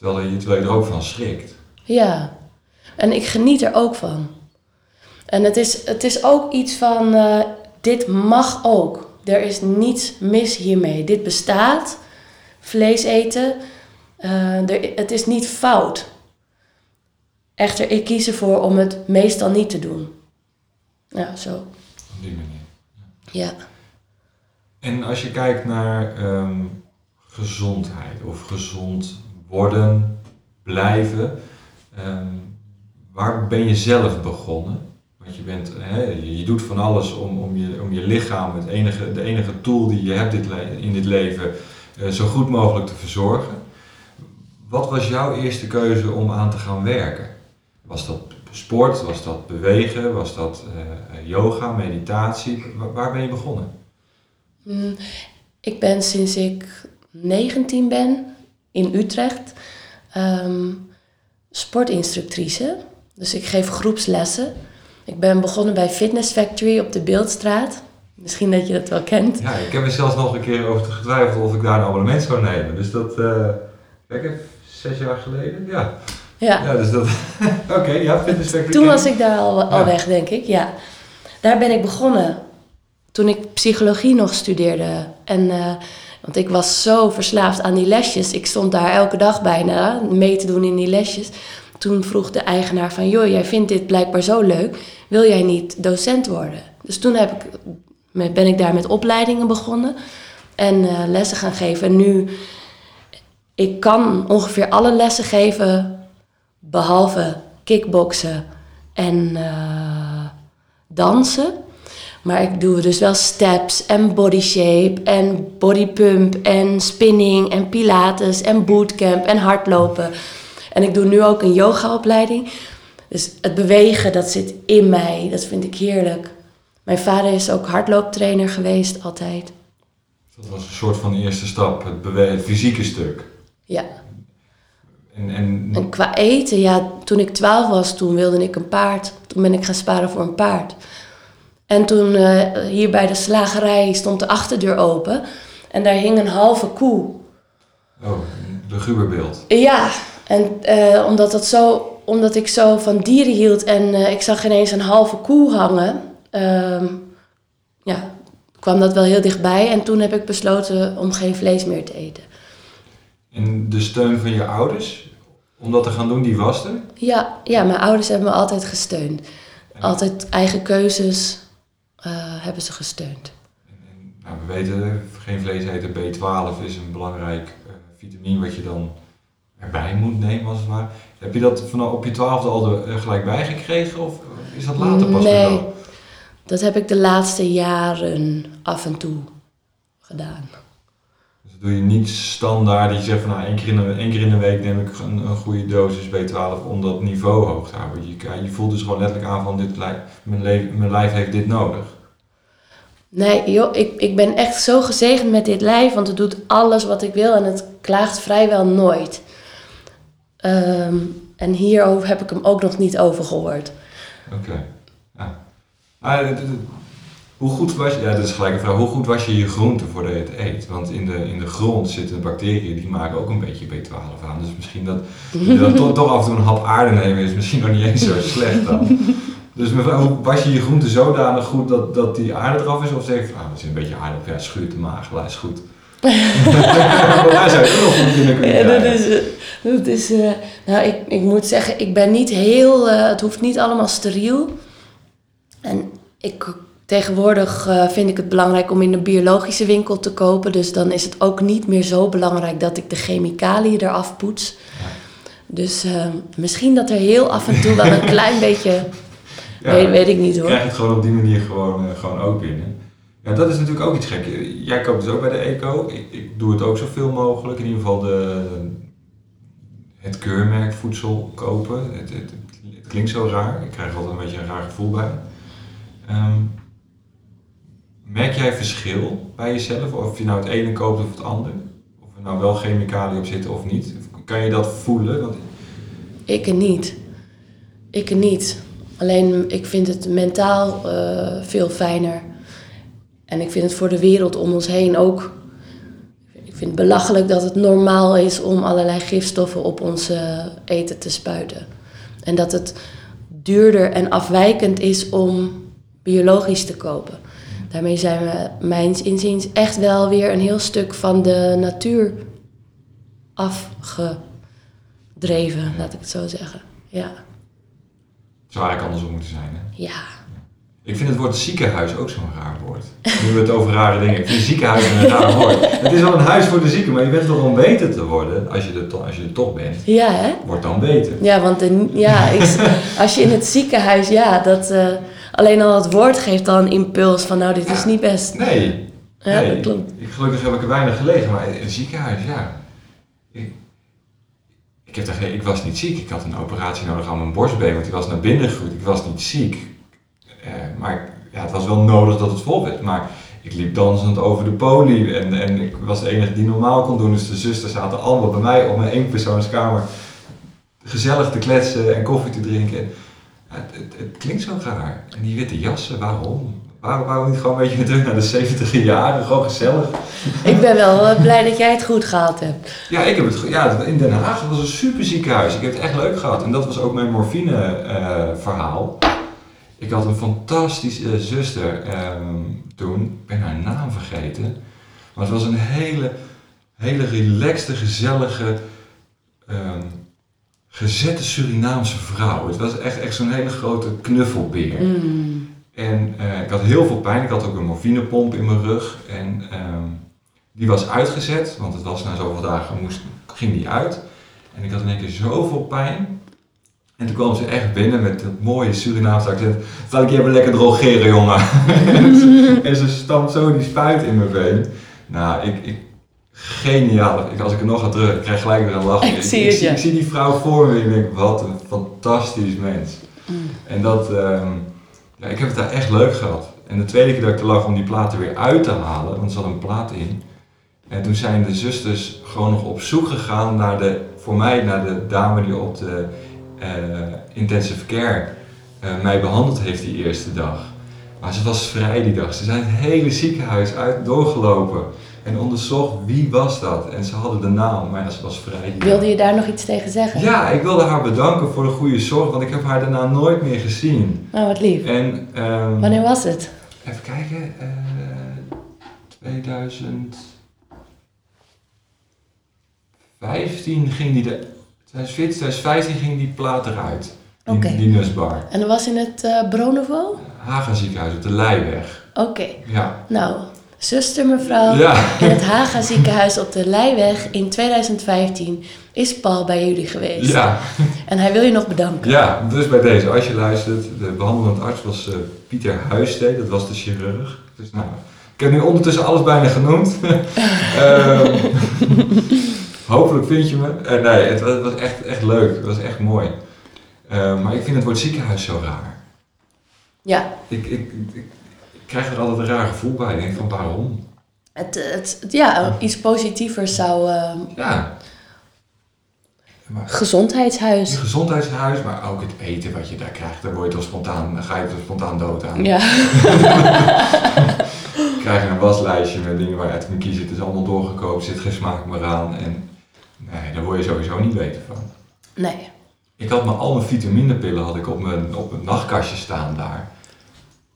S1: Terwijl je, terwijl je er ook van schrikt.
S2: Ja, en ik geniet er ook van. En het is, het is ook iets van, uh, dit mag ook. Er is niets mis hiermee. Dit bestaat, vlees eten. Uh, er, het is niet fout. Echter, ik kies ervoor om het meestal niet te doen. Ja, zo.
S1: Op die manier.
S2: Ja.
S1: En als je kijkt naar um, gezondheid of gezond worden, blijven. Ehm, waar ben je zelf begonnen? Want je, bent, hè, je doet van alles om, om, je, om je lichaam, het enige, de enige tool die je hebt dit in dit leven, uh, zo goed mogelijk te verzorgen. Wat was jouw eerste keuze om aan te gaan werken? Was dat sport? Was dat bewegen? Was dat uh, yoga, meditatie? Waar, ben je begonnen?
S2: Mm, ik ben sinds ik 19 ben in Utrecht um, sportinstructrice. Dus ik geef groepslessen. Ik ben begonnen bij Fitness Factory op de Beeldstraat. Misschien dat je dat wel kent.
S1: Ja, ik heb er zelfs nog een keer over getwijfeld of ik daar een abonnement zou nemen. Dus dat, uh, kijk even, zes jaar geleden, ja. Ja. ja dus dat, oké, ja, Fitness Factory.
S2: Toen was ik daar al, al weg, denk ik, ja. Daar ben ik begonnen toen ik psychologie nog studeerde. En, uh, want ik was zo verslaafd aan die lesjes. Ik stond daar elke dag bijna mee te doen in die lesjes. Toen vroeg de eigenaar van, joh, jij vindt dit blijkbaar zo leuk. Wil jij niet docent worden? Dus toen heb ik, ben ik daar met opleidingen begonnen. En uh, lessen gaan geven. En nu, ik kan ongeveer alle lessen geven, behalve kickboksen en uh, dansen. Maar ik doe dus wel steps en body shape en body pump en spinning en pilates en bootcamp en hardlopen. En ik doe nu ook een yogaopleiding. Dus het bewegen, dat zit in mij. Dat vind ik heerlijk. Mijn vader is ook hardlooptrainer geweest, altijd.
S1: Dat was een soort van eerste stap, het, het fysieke stuk.
S2: Ja. En, en... en qua eten, ja, toen ik twaalf was, toen wilde ik een paard. Toen ben ik gaan sparen voor een paard. En toen uh, hier bij de slagerij stond de achterdeur open en daar hing een halve koe.
S1: Oh, een guberbeeld.
S2: Ja, en uh, omdat, dat zo, omdat ik zo van dieren hield en uh, ik zag ineens een halve koe hangen, uh, ja, kwam dat wel heel dichtbij. En toen heb ik besloten om geen vlees meer te eten.
S1: En de steun van je ouders om dat te gaan doen, die was er?
S2: Ja, ja mijn ouders hebben me altijd gesteund. Altijd eigen keuzes hebben ze gesteund.
S1: En, nou, we weten, geen vlees eten, B12 is een belangrijk uh, vitamine wat je dan erbij moet nemen als het ware. Heb je dat vanaf op je twaalfde al er gelijk bijgekregen of is dat later pas
S2: Nee, dat heb ik de laatste jaren af en toe gedaan.
S1: Doe je niet standaard, je zegt van nou één keer in de, één keer in de week neem ik een, een goede dosis B12 om dat niveau hoog te houden. Je, je voelt dus gewoon letterlijk aan van dit, mijn, lijf, mijn lijf heeft dit nodig.
S2: Nee, joh, ik, ik ben echt zo gezegend met dit lijf, want het doet alles wat ik wil en het klaagt vrijwel nooit. Um, en hierover heb ik hem ook nog niet over gehoord.
S1: Oké. Ja. Ah, hoe goed was je, ja, dat is gelijk een vraag, hoe goed was je je groente voordat je het eet? Want in de, in de grond zitten bacteriën die maken ook een beetje B12 aan. Dus misschien dat je dan toch, toch af en toe een hap aarde nemen is misschien nog niet eens zo slecht dan. Dus mevrouw, was je je groente zodanig goed dat, dat die aarde eraf is? Of zeg je, ah, dat is een beetje aarde op, ja, schuurt de maag, is goed. Daar zou je nog
S2: kunnen kunnen ja, dat is, dat is uh, nou, ik, ik moet zeggen, ik ben niet heel, uh, het hoeft niet allemaal steriel. En ik, tegenwoordig uh, vind ik het belangrijk om in een biologische winkel te kopen. Dus dan is het ook niet meer zo belangrijk dat ik de chemicaliën eraf poets. Dus misschien dat er heel af en toe wel een klein beetje, ja, weet, weet, ik niet hoor.
S1: Krijg je het gewoon op die manier gewoon, gewoon ook binnen. Ja, dat is natuurlijk ook iets gek. Jij koopt dus ook bij de Eco. Ik, ik doe het ook zoveel mogelijk. In ieder geval de, het keurmerk voedsel kopen. Het, het, het, klinkt zo raar. Ik krijg altijd een beetje een raar gevoel bij. Um, merk jij verschil bij jezelf? Of je nou het ene koopt of het andere? Of er nou wel chemicaliën op zitten of niet? Kan je dat voelen? Want...
S2: Ik niet. Ik niet. Alleen ik vind het mentaal uh, veel fijner en ik vind het voor de wereld om ons heen ook. Ik vind het belachelijk dat het normaal is om allerlei gifstoffen op ons eten te spuiten. En dat het duurder en afwijkend is om biologisch te kopen. Daarmee zijn we, mijns inziens, echt wel weer een heel stuk van de natuur afgedreven, laat ik het zo zeggen. Ja.
S1: Het zou eigenlijk andersom moeten zijn, hè?
S2: Ja.
S1: Ik vind het woord ziekenhuis ook zo'n raar woord. Nu we het over rare dingen. Ik vind ziekenhuis een raar woord. Het is wel een huis voor de zieken, maar je bent toch om beter te worden, als je er, to- als je er toch bent.
S2: Ja, hè?
S1: Word dan beter.
S2: Ja, want ja, ik, als je in het ziekenhuis, ja, dat, eh, alleen al het woord geeft al een impuls van, nou, dit is niet best.
S1: Nee.
S2: Ja,
S1: nee.
S2: dat klopt.
S1: Ik, gelukkig heb ik er weinig gelegen, maar in een ziekenhuis, ja. Ik, ik, heb ik was niet ziek. Ik had een operatie nodig aan mijn borstbeen, want die was naar binnen gegroeid. Ik was niet ziek. Eh, maar ja, het was wel nodig dat het vol werd. Maar ik liep dansend over de poli en, en ik was de enige die normaal kon doen. Dus de zusters zaten allemaal bij mij op mijn eenpersoonskamer gezellig te kletsen en koffie te drinken. Het, het, het klinkt zo raar. En die witte jassen, waarom? Waarom, waarom niet gewoon een beetje terug naar de 70 jaren? Gewoon gezellig.
S2: Ik ben wel eh, blij dat jij het goed gehad hebt.
S1: Ja, ik heb het, ja, in Den Haag was een super ziekenhuis. Ik heb het echt leuk gehad. En dat was ook mijn morfine eh, verhaal. Ik had een fantastische zuster ehm, toen. Ik ben haar naam vergeten. Maar het was een hele, hele relaxte, gezellige, ehm, gezette Surinaamse vrouw. Het was echt, echt zo'n hele grote knuffelbeer.
S2: Mm.
S1: En eh, ik had heel veel pijn. Ik had ook een morfinepomp in mijn rug. En ehm, die was uitgezet, want het was na zoveel dagen moest, ging die uit. En ik had in één keer zoveel pijn. En toen kwam ze echt binnen met dat mooie Surinaamse accent. Zal ik je even lekker drogeren, jongen? en ze stampt zo die spuit in mijn been. Nou, ik, ik geniaal. Als ik er nog aan terug, ik krijg gelijk weer een lach.
S2: Ik zie het,
S1: zie,
S2: ja.
S1: ik zie die vrouw voor me en ik denk, wat een fantastisch mens.
S2: Mm.
S1: En dat, ehm, ja, ik heb het daar echt leuk gehad. En de tweede keer dat ik er lag om die platen weer uit te halen, want er zat een plaat in. En toen zijn de zusters gewoon nog op zoek gegaan naar de, voor mij, naar de dame die op de eh, intensive care eh, mij behandeld heeft die eerste dag. Maar ze was vrij die dag. Ze zijn het hele ziekenhuis uit doorgelopen en onderzocht wie was dat. En ze hadden de naam, maar ja, ze was vrij.
S2: Wilde je daar nog iets tegen zeggen?
S1: Ja, ik wilde haar bedanken voor de goede zorg, want ik heb haar daarna nooit meer gezien.
S2: Nou, wat lief.
S1: En, ehm,
S2: Wanneer was het?
S1: Even kijken, eh 2015 ging die de 2014, 2015 ging die plaat eruit. Die,
S2: Oké.
S1: die nusbar.
S2: En dat was in het uh, Bronovo?
S1: Haga ziekenhuis op de Leiweg.
S2: Oké.
S1: Ja.
S2: Nou, zuster mevrouw,
S1: Ja.
S2: in het Haga ziekenhuis op de Leiweg in 2015 is Paul bij jullie geweest.
S1: Ja.
S2: En hij wil je nog bedanken.
S1: ja, dus bij deze, als je luistert, de behandelend arts was eh, Pieter Huistee, dat was de chirurg. Dus nou, ik heb nu ondertussen alles bijna genoemd. Ehm, hopelijk vind je me. Eh, nee, het was, het was echt, echt leuk, het was echt mooi. Ehm, maar ik vind het woord ziekenhuis zo raar.
S2: Ja,
S1: ik, ik krijg er altijd een raar gevoel bij. Ik denk van waarom?
S2: het, het, ja iets positievers zou... eh,
S1: Ja. Maar een
S2: gezondheidshuis.
S1: gezondheidshuis, maar ook het eten wat je daar krijgt, daar word je toch spontaan, dan ga je toch spontaan dood aan.
S2: Ja.
S1: krijg je een waslijstje met dingen waar je uit kan kiezen. Het is allemaal doorgekookt, zit geen smaak meer aan. En nee, daar word je sowieso niet beter van.
S2: Nee.
S1: Ik had maar al mijn vitaminepillen had ik op mijn, op mijn nachtkastje staan daar.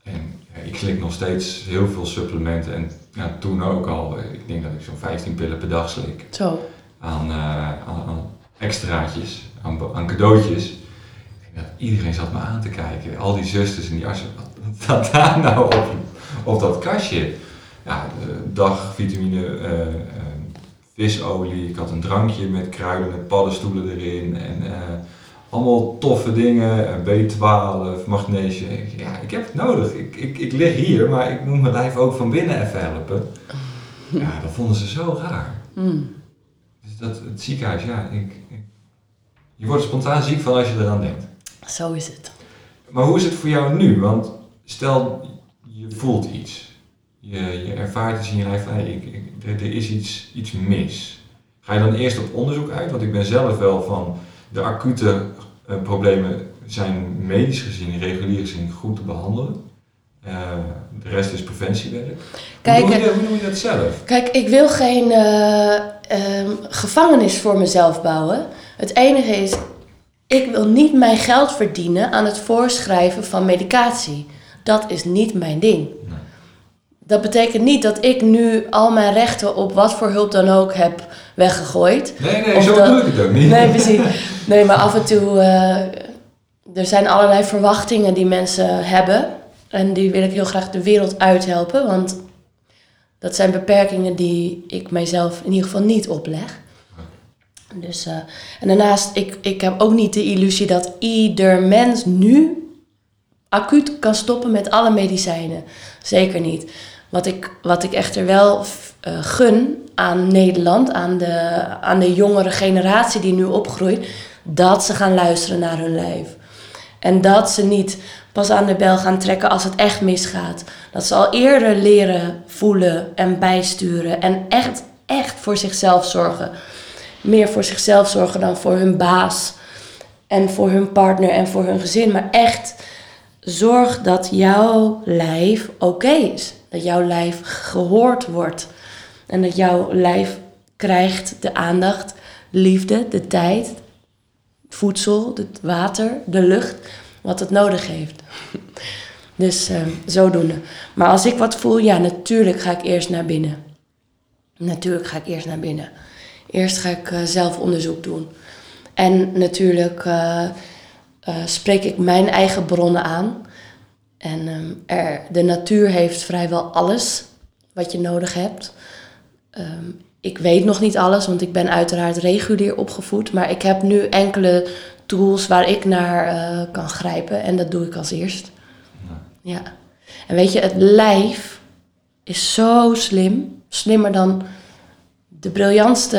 S1: En ik slik nog steeds heel veel supplementen. En ja, toen ook al. Ik denk dat ik zo'n 15 pillen per dag slik.
S2: Zo.
S1: Aan, eh, aan, aan extraatjes, aan, aan cadeautjes. Iedereen zat me aan te kijken. Al die zusters en die artsen. Wat staat daar nou op, op dat kastje? Ja, de dagvitamine, eh, eh, visolie. Ik had een drankje met kruiden, met paddenstoelen erin. En eh, allemaal toffe dingen. eh, B12, magnesium. Ja, ik heb het nodig. Ik, ik, ik lig hier, maar ik moet mijn lijf ook van binnen even helpen. Ja, dat vonden ze zo raar.
S2: Mm.
S1: Dus dat, het ziekenhuis, ja, ik, ik- je wordt spontaan ziek van als je eraan denkt.
S2: Zo is het.
S1: Maar hoe is het voor jou nu? Want stel, je voelt iets. Je, je ervaart iets in je lijf van, hey, ik, ik, er, er is iets, iets mis. Ga je dan eerst op onderzoek uit? Want ik ben zelf wel van, de acute eh, problemen zijn medisch gezien, regulier gezien, goed te behandelen. Eh, de rest is preventiewerk.
S2: Kijk,
S1: hoe, doe je,
S2: eh,
S1: hoe doe je dat zelf?
S2: Kijk, ik wil geen eh, ehm, gevangenis voor mezelf bouwen. Het enige is, ik wil niet mijn geld verdienen aan het voorschrijven van medicatie. Dat is niet mijn ding. Dat betekent niet dat ik nu al mijn rechten op wat voor hulp dan ook heb weggegooid.
S1: Nee, nee,
S2: Of
S1: zo
S2: dat-
S1: doe ik het ook niet.
S2: Nee, precies. Nee, maar af en toe, eh, er zijn allerlei verwachtingen die mensen hebben. En die wil ik heel graag de wereld uithelpen. Want dat zijn beperkingen die ik mijzelf in ieder geval niet opleg. Dus, eh, en daarnaast, ik, ik heb ook niet de illusie dat ieder mens nu acuut kan stoppen met alle medicijnen. Zeker niet. Wat ik, wat ik echter wel uh, gun aan Nederland, aan de, aan de jongere generatie die nu opgroeit, dat ze gaan luisteren naar hun lijf. En dat ze niet pas aan de bel gaan trekken als het echt misgaat. Dat ze al eerder leren voelen en bijsturen en echt, echt voor zichzelf zorgen. Meer voor zichzelf zorgen dan voor hun baas en voor hun partner en voor hun gezin. Maar echt zorg dat jouw lijf oké is. Dat jouw lijf gehoord wordt. En dat jouw lijf krijgt de aandacht, liefde, de tijd, voedsel, het water, de lucht, wat het nodig heeft. Dus uh, zodoende. Maar als ik wat voel, ja, natuurlijk ga ik eerst naar binnen. Natuurlijk ga ik eerst naar binnen. Eerst ga ik uh, zelf onderzoek doen. En natuurlijk uh, spreek ik mijn eigen bronnen aan. En um, er, de natuur heeft vrijwel alles wat je nodig hebt. Um, ik weet nog niet alles, want ik ben uiteraard regulier opgevoed. Maar ik heb nu enkele tools waar ik naar uh, kan grijpen. En dat doe ik als eerst. Ja. ja. En weet je, het lijf is zo slim. Slimmer dan de briljantste,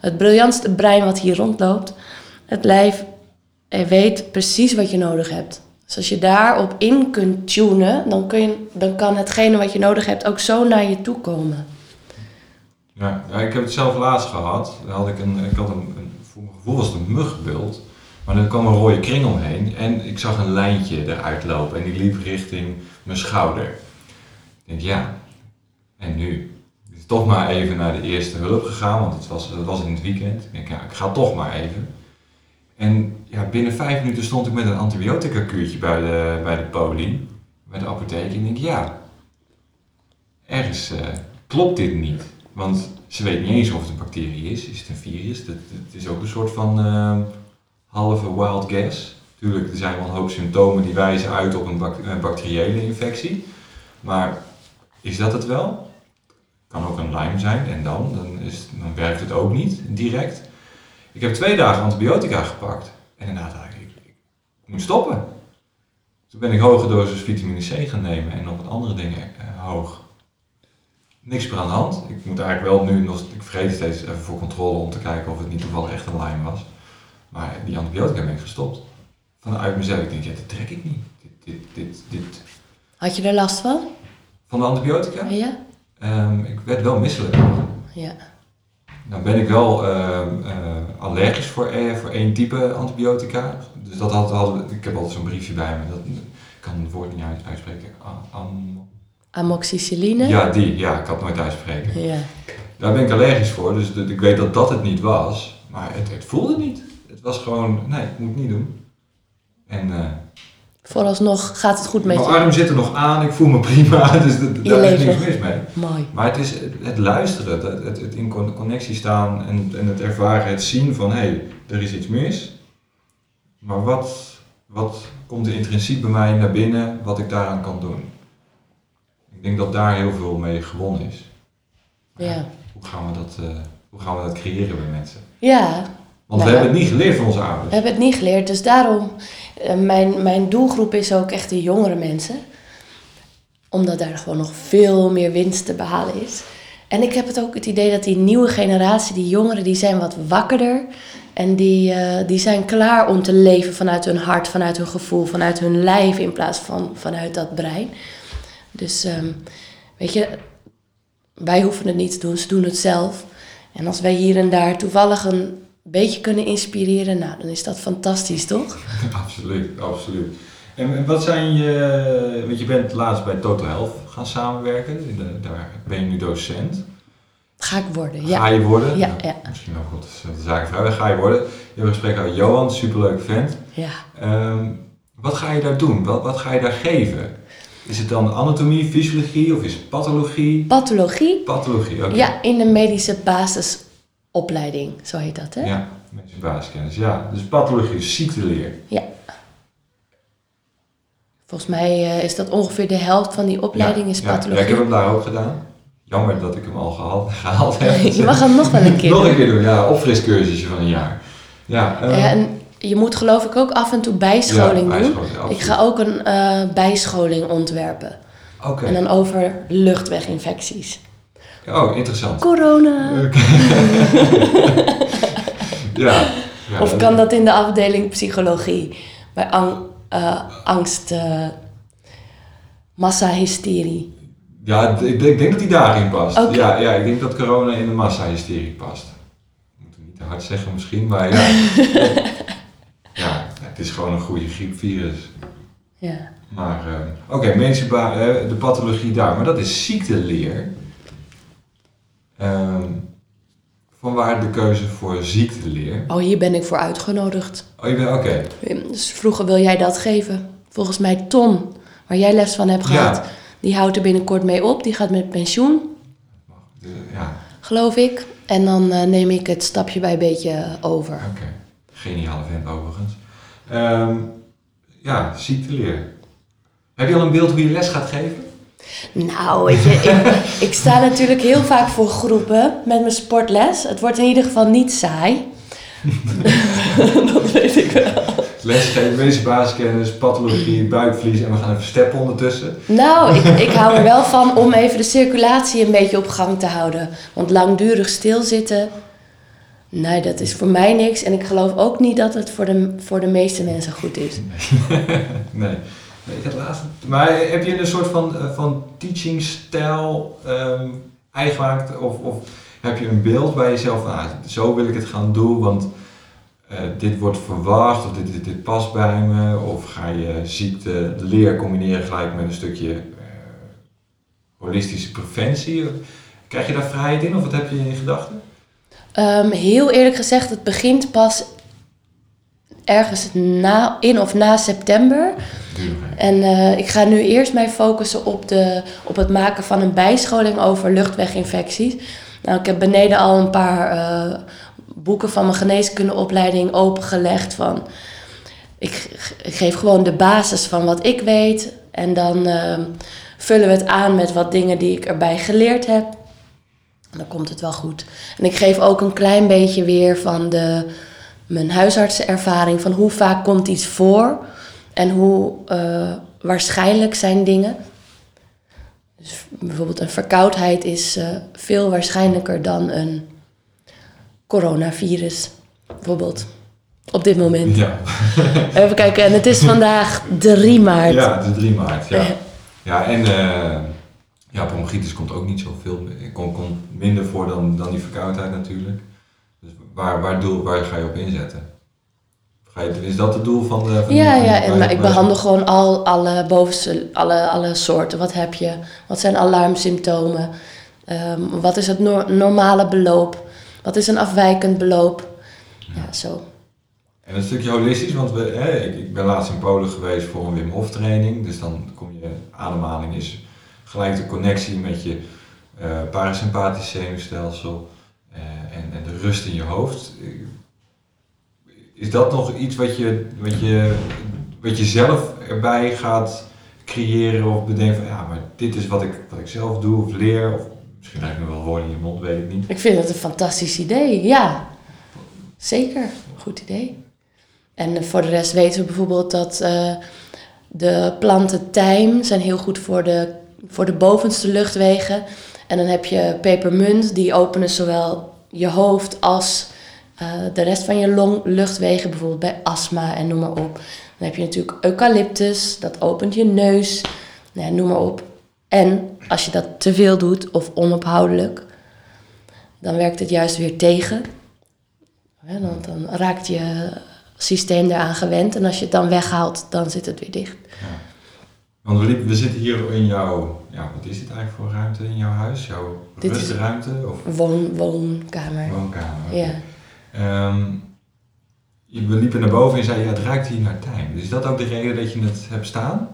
S2: het briljantste brein wat hier rondloopt. Het lijf weet precies wat je nodig hebt. Dus als je daarop in kunt tunen, dan, kun je, dan kan hetgene wat je nodig hebt ook zo naar je toe komen.
S1: Ja, ik heb het zelf laatst gehad. Had ik een, ik had een, voor mijn gevoel was het een muggenbult. Maar er kwam een rode kring omheen en ik zag een lijntje eruit lopen en die liep richting mijn schouder. Ik denk, ja, en nu? Ben toch maar even naar de eerste hulp gegaan, want het was, het was in het weekend. Ik denk, ja, ik ga toch maar even. En ja, binnen vijf minuten stond ik met een antibiotica kuurtje bij de, bij de poli, bij de apotheek. En ik denk, ja, ergens uh, klopt dit niet. Want ze weet niet eens of het een bacterie is. Is het een virus? Het, is ook een soort van uh, halve wild guess. Tuurlijk, er zijn wel een hoop symptomen die wijzen uit op een, bacteriële infectie. Maar is dat het wel? Kan ook een Lyme zijn en dan? Dan, is, dan werkt het ook niet direct. Ik heb twee dagen antibiotica gepakt. En ik, moet stoppen. Toen ben ik hoge dosis vitamine C gaan nemen en nog wat andere dingen uh, hoog niks meer aan de hand. Ik moet eigenlijk wel nu nog, ik vergeet steeds even voor controle om te kijken of het niet toevallig echt een Lyme was. Maar die antibiotica ben ik gestopt. Vanuit mezelf, ik denk, ja, dit trek ik niet. Dit, dit, dit, dit.
S2: Had je er last van?
S1: Van de antibiotica?
S2: Ja.
S1: Um, ik werd wel misselijk.
S2: Ja.
S1: Dan ben ik wel uh, uh, allergisch voor, uh, voor één type antibiotica. Dus dat had, had ik heb altijd zo'n briefje bij me. Dat, ik kan het woord niet uitspreken. An,
S2: Amoxicilline?
S1: Ja, die. Ja, ik had het nooit uitspreken.
S2: Ja.
S1: Daar ben ik allergisch voor, dus ik weet dat dat het niet was. Maar het, het voelde niet. Het was gewoon, nee, ik moet het niet doen. En... Uh,
S2: Vooralsnog gaat het goed met
S1: je.
S2: Mijn
S1: arm zit er nog aan, ik voel me prima, dus daar is niks mis mee.
S2: Mooi.
S1: Maar het is het, luisteren, het, het, het, in connectie staan en, en het ervaren, het zien van hé, hey, er is iets mis. Maar wat, wat komt er intrinsiek bij mij naar binnen wat ik daaraan kan doen? Ik denk dat daar heel veel mee gewonnen is.
S2: ja.
S1: Hoe gaan, we dat, uh, hoe gaan we dat creëren bij mensen?
S2: Ja.
S1: Want we hebben het niet geleerd van onze ouders.
S2: We hebben het niet geleerd, dus daarom, mijn, mijn doelgroep is ook echt de jongere mensen. Omdat daar gewoon nog veel meer winst te behalen is. En ik heb het ook het idee dat die nieuwe generatie, die jongeren, die zijn wat wakkerder. En die, uh, die zijn klaar om te leven vanuit hun hart, vanuit hun gevoel, vanuit hun lijf in plaats van vanuit dat brein. Dus um, weet je, wij hoeven het niet te doen, ze doen het zelf. En als wij hier en daar toevallig een beetje kunnen inspireren, nou, dan is dat fantastisch, toch?
S1: absoluut, absoluut. En wat zijn je, want je bent laatst bij Total Health gaan samenwerken, daar ben je nu docent.
S2: Ga ik worden, ja.
S1: Ga je worden?
S2: Ja, nou, ja.
S1: Misschien ook goed, de zaken vragen. Ga je worden? Je hebt een gesprek met Johan, superleuk vent.
S2: Ja.
S1: Um, wat ga je daar doen? Wat, wat ga je daar geven? Is het dan anatomie, fysiologie of is het pathologie?
S2: Pathologie.
S1: Pathologie, oké.
S2: Ja, in de medische basisopleiding, zo heet dat, hè?
S1: Ja, medische basiskennis, ja. Dus pathologie is ziekteleer.
S2: Ja. Volgens mij eh, is dat ongeveer de helft van die opleiding is
S1: ja, ja,
S2: pathologie.
S1: ik heb hem daar ook gedaan. Jammer dat ik hem al gehaald, gehaald heb.
S2: je mag hem nog wel een keer
S1: Nog een keer doen, ja. Opfriscursusje van een jaar. Ja, eh,
S2: Ja, en je moet geloof ik ook af en toe bijscholing
S1: ja,
S2: doen.
S1: bijscholing.
S2: Ik ga ook een eh, bijscholing ontwerpen.
S1: Oké.
S2: En dan over luchtweginfecties.
S1: Oh, interessant.
S2: Corona.
S1: Ja. ja.
S2: Of kan dat in de afdeling psychologie? Bij ang- eh, angst, eh massahysterie.
S1: Ja, ik denk, ik denk dat die daarin past. Ja, ja, ik denk dat corona in de massahysterie past. Ik moet het niet te hard zeggen misschien, maar ja. ja, het is gewoon een goede griepvirus.
S2: Ja.
S1: Maar, eh, oké, eh, de pathologie daar, maar dat is ziekteleer. Ehm vanwaar de keuze voor ziekteleer?
S2: Oh, hier ben ik voor uitgenodigd.
S1: Oh, je bent, oké.
S2: Dus vroeger wil jij dat geven. Volgens mij Tom, waar jij les van hebt gehad,
S1: Ja.
S2: die houdt er binnenkort mee op. Die gaat met pensioen,
S1: De- ja,
S2: geloof ik. En dan eh, neem ik het stapje bij beetje over.
S1: oké. Geniale vent overigens. Ehm, ja, ziekteleer. Heb je al een beeld hoe je les gaat geven?
S2: Nou, weet je, ik, ik sta natuurlijk heel vaak voor groepen met mijn sportles. Het wordt in ieder geval niet saai. dat weet ik wel.
S1: Lesgeven, medische basiskennis, pathologie, buikvlies en we gaan even steppen ondertussen.
S2: Nou, ik, ik hou er wel van om even de circulatie een beetje op gang te houden. Want langdurig stilzitten, nee, dat is voor mij niks. En ik geloof ook niet dat het voor de, voor de meeste mensen goed is.
S1: nee. nee, ik had laatst. Maar heb je een soort van, eh, van teachingstijl ehm eigen gemaakt? Of, of heb je een beeld bij jezelf van, ah, zo wil ik het gaan doen, want eh, dit wordt verwacht, of dit, dit, dit past bij me? Of ga je ziekte, leer combineren gelijk met een stukje eh, holistische preventie? Krijg je daar vrijheid in of wat heb je in gedachten?
S2: Ehm, heel eerlijk gezegd, het begint pas ergens na, in of na september. En eh, ik ga nu eerst mij focussen op, de, op het maken van een bijscholing over luchtweginfecties. Nou, ik heb beneden al een paar eh, boeken van mijn geneeskundeopleiding opengelegd. Van, ik, ik geef gewoon de basis van wat ik weet. En dan eh, vullen we het aan met wat dingen die ik erbij geleerd heb. En dan komt het wel goed. En ik geef ook een klein beetje weer van de, mijn huisartsenervaring. Van hoe vaak komt iets voor. En hoe eh, waarschijnlijk zijn dingen. Dus bijvoorbeeld een verkoudheid is eh, veel waarschijnlijker dan een coronavirus. Bijvoorbeeld. Op dit moment.
S1: Ja.
S2: Even kijken, en het is vandaag 3 maart.
S1: Ja, is 3 maart. Ja, ja en eh ja, bronchitis komt ook niet zoveel. Komt komt minder voor dan, dan die verkoudheid natuurlijk. Dus waar, waar, doel, waar ga je op inzetten? Ga je, is dat het doel van de. Van
S2: Ja, ja, en, maar ik behandel gewoon al alle bovenste, alle, alle soorten. Wat heb je? Wat zijn alarmsymptomen? Ehm, wat is het nor- normale beloop? Wat is een afwijkend beloop? Ja, zo.
S1: En een stukje holistisch, want we, hè, ik, ik ben laatst in Polen geweest voor een Wim Hof training. Dus dan kom je, ademhaling is gelijk de connectie met je parasympathisch zenuwstelsel en, en de rust in je hoofd. Is dat nog iets wat je, wat je, wat je zelf erbij gaat creëren of bedenken van ja, maar dit is wat ik, wat ik zelf doe of leer? Of misschien krijg ik nog wel woorden in je mond, weet ik niet.
S2: Ik vind het een fantastisch idee, ja. Zeker, goed idee. En eh, voor de rest weten we bijvoorbeeld dat eh, de planten tijm zijn heel goed voor de, voor de bovenste luchtwegen. En dan heb je pepermunt, die openen zowel je hoofd als eh, de rest van je longluchtwegen, bijvoorbeeld bij astma en noem maar op. Dan heb je natuurlijk eucalyptus, dat opent je neus, nou ja, noem maar op. En als je dat te veel doet of onophoudelijk, dan werkt het juist weer tegen. Want dan raakt je systeem eraan gewend en als je het dan weghaalt, dan zit het weer dicht.
S1: Want we, liepen, we zitten hier in jouw, ja, wat is dit eigenlijk voor ruimte in jouw huis? Jouw
S2: Dit
S1: rustruimte of
S2: Woon, woonkamer.
S1: woonkamer?
S2: Ja.
S1: Ehm, we liepen naar boven en je zei, ja, het ruikt hier naar tijm. Dus is dat ook de reden dat je het hebt staan?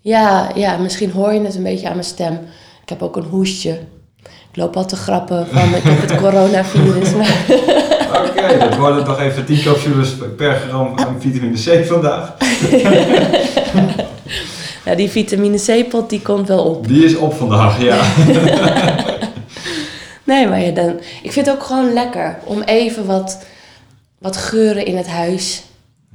S2: Ja, ja, misschien hoor je het een beetje aan mijn stem. Ik heb ook een hoestje. Ik loop al te grappen van ik heb het coronavirus.
S1: Oké, dat worden toch even 10 capsules per gram aan vitamine C vandaag.
S2: Ja, die vitamine C-pot die komt wel op.
S1: Die is op vandaag, ja.
S2: Nee, maar ja, dan, ik vind het ook gewoon lekker om even wat, wat geuren in het huis.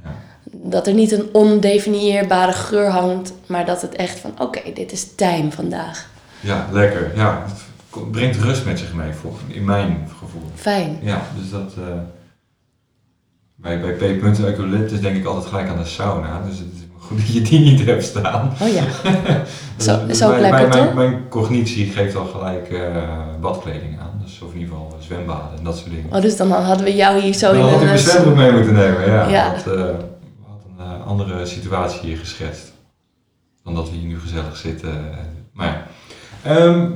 S1: Ja.
S2: Dat er niet een ondefinieerbare geur hangt, maar dat het echt van, oké, dit is tijm vandaag.
S1: Ja, lekker. Ja, het brengt rust met zich mee, in mijn gevoel.
S2: Fijn.
S1: Ja, dus dat... eh, bij, bij P-punten eucalyptus denk ik altijd gelijk aan de sauna. Dus het is goed dat je die niet hebt staan.
S2: Oh ja.
S1: Dus
S2: Zo-
S1: mijn,
S2: lekker,
S1: mijn,
S2: toch?
S1: mijn, mijn cognitie geeft al gelijk eh, badkleding aan. Dus of in ieder geval zwembaden en dat soort dingen.
S2: Oh, dus dan hadden we jou hier zo
S1: Dan
S2: in
S1: had ik
S2: een... eh,
S1: zwembroek mee moeten nemen, ja.
S2: Ja.
S1: Dat, eh, had een andere situatie hier geschetst. Dan dat we hier nu gezellig zitten. Maar ja. Ehm,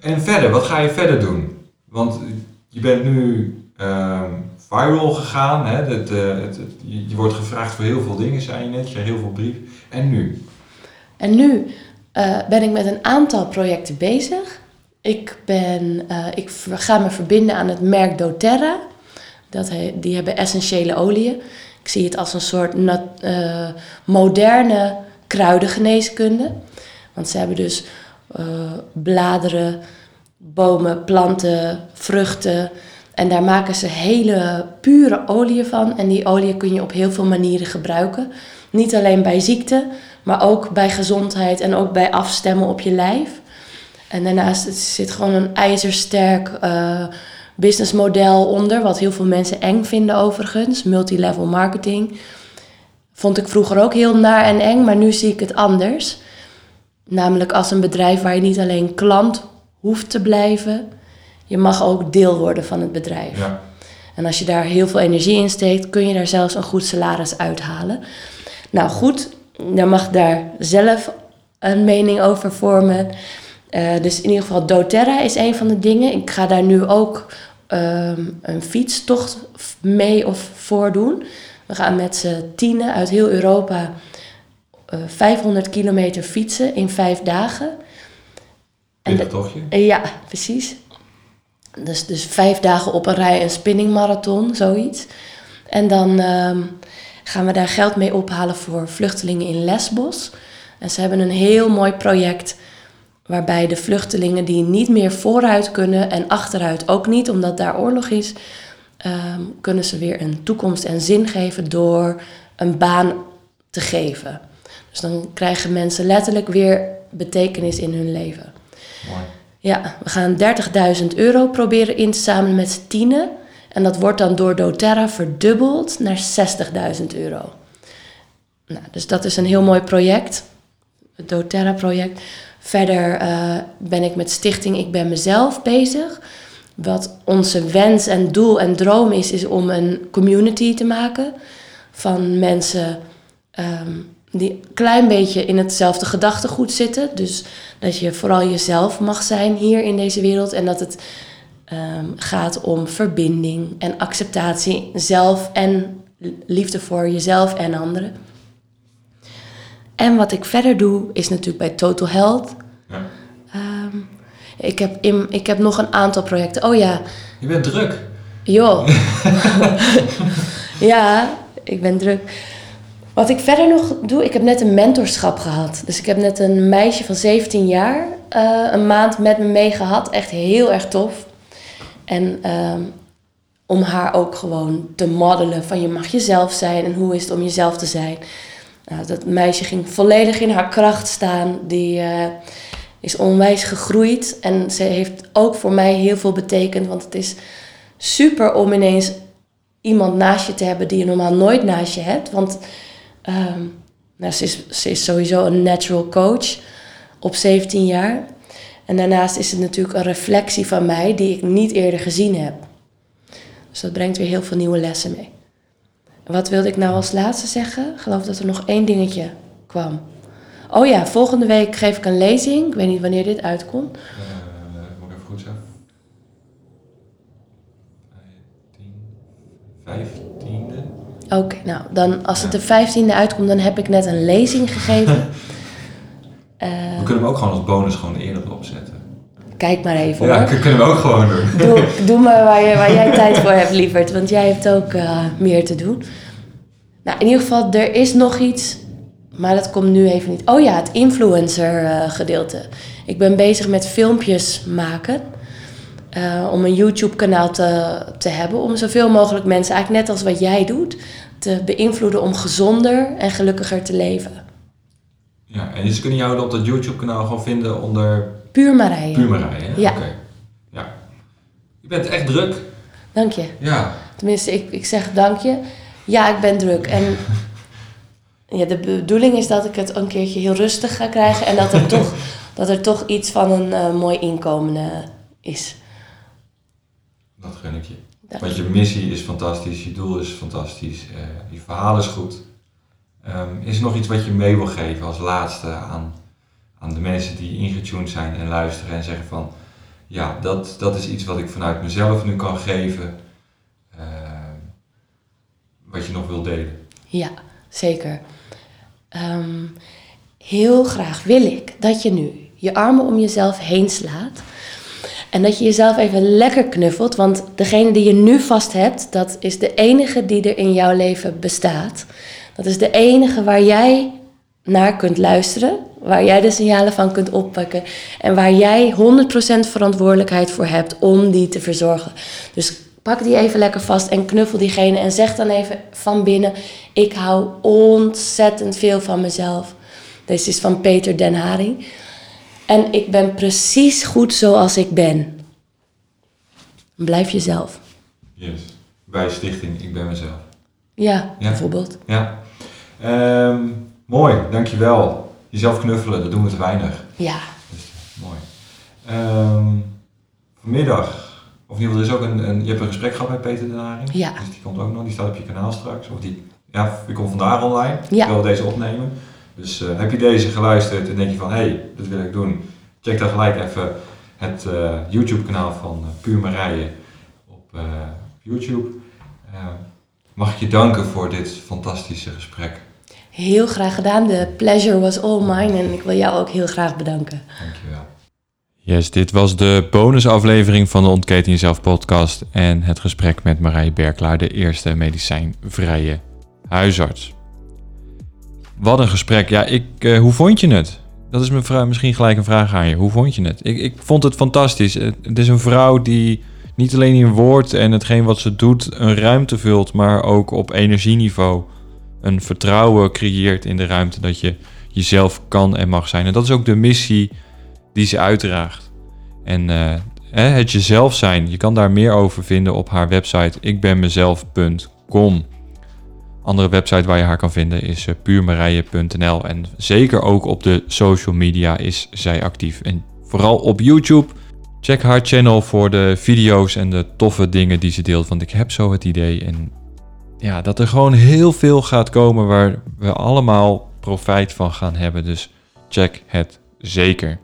S1: en verder, wat ga je verder doen? Want je bent nu ehm, viral gegaan. Hè? Je, wordt gevraagd voor heel veel dingen, zei je net. Je krijgt heel veel brief. En nu?
S2: En nu eh, ben ik met een aantal projecten bezig. Ik, ben, eh, ik ga me verbinden aan het merk doTERRA. Dat die hebben essentiële oliën. Ik zie het als een soort eh, moderne kruidengeneeskunde. Want ze hebben dus bladeren, bomen, planten, vruchten. En daar maken ze hele pure oliën van. En die oliën kun je op heel veel manieren gebruiken. Niet alleen bij ziekte, maar ook bij gezondheid en ook bij afstemmen op je lijf. En daarnaast zit gewoon een ijzersterk eh, businessmodel onder, wat heel veel mensen eng vinden overigens. Multilevel marketing. Vond ik vroeger ook heel naar en eng, maar nu zie ik het anders. Namelijk als een bedrijf waar je niet alleen klant hoeft te blijven, je mag ook deel worden van het bedrijf.
S1: Ja.
S2: En als je daar heel veel energie in steekt, kun je daar zelfs een goed salaris uithalen. Nou goed, dan mag daar zelf een mening over vormen. Eh, dus in ieder geval doTERRA is een van de dingen. Ik ga daar nu ook ehm, een fietstocht mee of voor doen. We gaan met z'n tienen uit heel Europa eh 500 kilometer fietsen in vijf dagen. En
S1: Pittig
S2: de-
S1: tochtje?
S2: Ja, precies. Dus, dus vijf dagen op een rij een spinningmarathon, zoiets. En dan ehm, gaan we daar geld mee ophalen voor vluchtelingen in Lesbos. En ze hebben een heel mooi project waarbij de vluchtelingen die niet meer vooruit kunnen en achteruit ook niet, omdat daar oorlog is, ehm, kunnen ze weer een toekomst en zin geven door een baan te geven. Dus dan krijgen mensen letterlijk weer betekenis in hun leven.
S1: Mooi.
S2: Ja, we gaan 30.000 euro proberen in te zamelen met z'n tienen. En dat wordt dan door doTERRA verdubbeld naar 60.000 euro. Nou, dus dat is een heel mooi project. Het doTERRA-project. Verder eh, ben ik met Stichting Ik Ben Mezelf bezig. Wat onze wens en doel en droom is, is om een community te maken van mensen ehm, die een klein beetje in hetzelfde gedachtegoed zitten. Dus dat je vooral jezelf mag zijn hier in deze wereld en dat het ehm, gaat om verbinding en acceptatie, zelf en liefde voor jezelf en anderen. En wat ik verder doe, is natuurlijk bij Total Health.
S1: Ja.
S2: Ehm, ik, heb in, ik heb nog een aantal projecten. Oh ja,
S1: Je bent druk.
S2: Joh. ja, ik ben druk. Wat ik verder nog doe, ik heb net een mentorschap gehad. Dus ik heb net een meisje van 17 jaar eh, een maand met me mee gehad. Echt heel erg tof. En ehm, om haar ook gewoon te modellen van je mag jezelf zijn en hoe is het om jezelf te zijn. Nou, dat meisje ging volledig in haar kracht staan. Die eh, is onwijs gegroeid. En ze heeft ook voor mij heel veel betekend. Want het is super om ineens iemand naast je te hebben die je normaal nooit naast je hebt. Want ehm, nou, ze, is, sowieso een natural coach op 17 jaar. En daarnaast is het natuurlijk een reflectie van mij die ik niet eerder gezien heb. Dus dat brengt weer heel veel nieuwe lessen mee. Wat wilde ik nou als laatste zeggen? Ik geloof dat er nog één dingetje kwam. Oh ja, volgende week geef ik een lezing. Ik weet niet wanneer dit uitkomt.
S1: Eh, moet ik even goed zeggen. 15, 15e.
S2: Oké, nou, dan als het de 15e uitkomt, dan heb ik net een lezing gegeven. Eh,
S1: We kunnen hem ook gewoon als bonus gewoon eerder erop zetten.
S2: kijk maar even
S1: Ja,
S2: hoor.
S1: dat kunnen we ook gewoon doen.
S2: Doe, doe maar waar, je, waar jij tijd voor hebt, lieverd. Want jij hebt ook eh, meer te doen. Nou, in ieder geval, er is nog iets Maar dat komt nu even niet. Oh ja, het influencer eh, gedeelte. Ik ben bezig met filmpjes maken. Eh, om een YouTube kanaal te, te hebben. Om zoveel mogelijk mensen, eigenlijk net als wat jij doet, te beïnvloeden om gezonder en gelukkiger te leven.
S3: Ja, en ze kunnen jou op dat YouTube-kanaal gewoon vinden onder
S2: Puur Marije.
S3: Puur Marije. hè?
S2: Ja.
S3: Ja. Je bent echt druk.
S2: Dank je.
S3: Ja.
S2: Tenminste, ik, ik zeg dank je. Ja, ik ben druk. En ja, de bedoeling is dat ik het een keertje heel rustig ga krijgen. En dat er, toch, dat er toch iets van een eh, mooi inkomen eh, is.
S3: Dat gun ik je.
S2: Dank
S3: Want je missie is fantastisch, je doel is fantastisch, eh, je verhaal is goed. Ehm, is er nog iets wat je mee wil geven als laatste aan, aan de mensen die ingetuned zijn en luisteren en zeggen van ja, dat, dat is iets wat ik vanuit mezelf nu kan geven, ehm, wat je nog wil delen?
S2: Ja, zeker. Ehm, heel graag wil ik dat je nu je armen om jezelf heen slaat. En dat je jezelf even lekker knuffelt. Want degene die je nu vast hebt, dat is de enige die er in jouw leven bestaat. Dat is de enige waar jij naar kunt luisteren. Waar jij de signalen van kunt oppakken. En waar jij 100% verantwoordelijkheid voor hebt om die te verzorgen. Dus pak die even lekker vast en knuffel diegene. En zeg dan even van binnen: Ik hou ontzettend veel van mezelf. Deze is van Peter Den Haring. En ik ben precies goed zoals ik ben. Blijf jezelf.
S3: Yes. Bij Stichting Ik Ben Mezelf.
S2: Ja,
S3: Ja.
S2: bijvoorbeeld.
S3: Ja. Ehm, mooi, dankjewel. Jezelf knuffelen, dat doen we te weinig.
S2: Ja,
S3: Dus, mooi. Ehm, vanmiddag, of in ieder geval, er is ook een, een, je hebt een gesprek gehad met Peter Den Haring.
S2: Ja.
S3: Dus die komt ook nog, die staat op je kanaal straks. Of die, ja, die komt vandaag online.
S2: Ja.
S3: Ik wil deze opnemen. Dus eh, heb je deze geluisterd en denk je van, hé, hey, dat wil ik doen. Check dan gelijk even het eh, YouTube kanaal van uh, Puur Marije op eh, YouTube. Eh, mag ik je danken voor dit fantastische gesprek.
S2: heel graag gedaan. The pleasure was all mine. En ik wil jou ook heel graag bedanken.
S3: Dankjewel.
S1: Yes, dit was de bonusaflevering van de Ontketen Jezelf podcast en het gesprek met Marije Berklaar, de eerste medicijnvrije huisarts. Wat een gesprek. Ja, ik, eh, hoe vond je het? Dat is mijn misschien gelijk een vraag aan je. Hoe vond je het? Ik, ik vond het fantastisch. Het het is een vrouw die niet alleen in woord en hetgeen wat ze doet een ruimte vult, maar ook op energieniveau een vertrouwen creëert in de ruimte dat je jezelf kan en mag zijn. En dat is ook de missie die ze uitdraagt. En eh, het jezelf zijn, je kan daar meer over vinden op haar website ikbenmezelf.com. Andere website waar je haar kan vinden is uh, puurmarije.nl. En zeker ook op de social media is zij actief. En vooral op YouTube. Check haar channel voor de video's en de toffe dingen die ze deelt. Want ik heb zo het idee en ja, dat er gewoon heel veel gaat komen waar we allemaal profijt van gaan hebben. Dus check het zeker.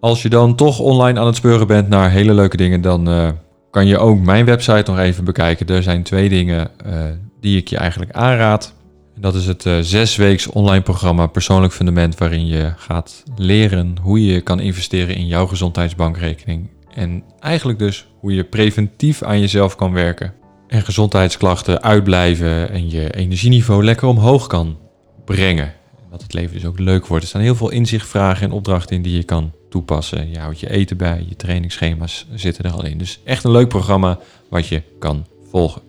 S1: Als je dan toch online aan het speuren bent naar hele leuke dingen, dan uh, kan je ook mijn website nog even bekijken. Er zijn twee dingen uh, die ik je eigenlijk aanraad. Dat is het uh, zesweeks online programma Persoonlijk Fundament, waarin je gaat leren hoe je kan investeren in jouw gezondheidsbankrekening. En eigenlijk dus hoe je preventief aan jezelf kan werken. En gezondheidsklachten uitblijven en je energieniveau lekker omhoog kan brengen. Dat het leven dus ook leuk wordt. Er staan heel veel inzichtvragen en opdrachten in die je kan toepassen. Je houdt je eten bij, je trainingsschema's zitten er al in. Dus echt een leuk programma wat je kan volgen.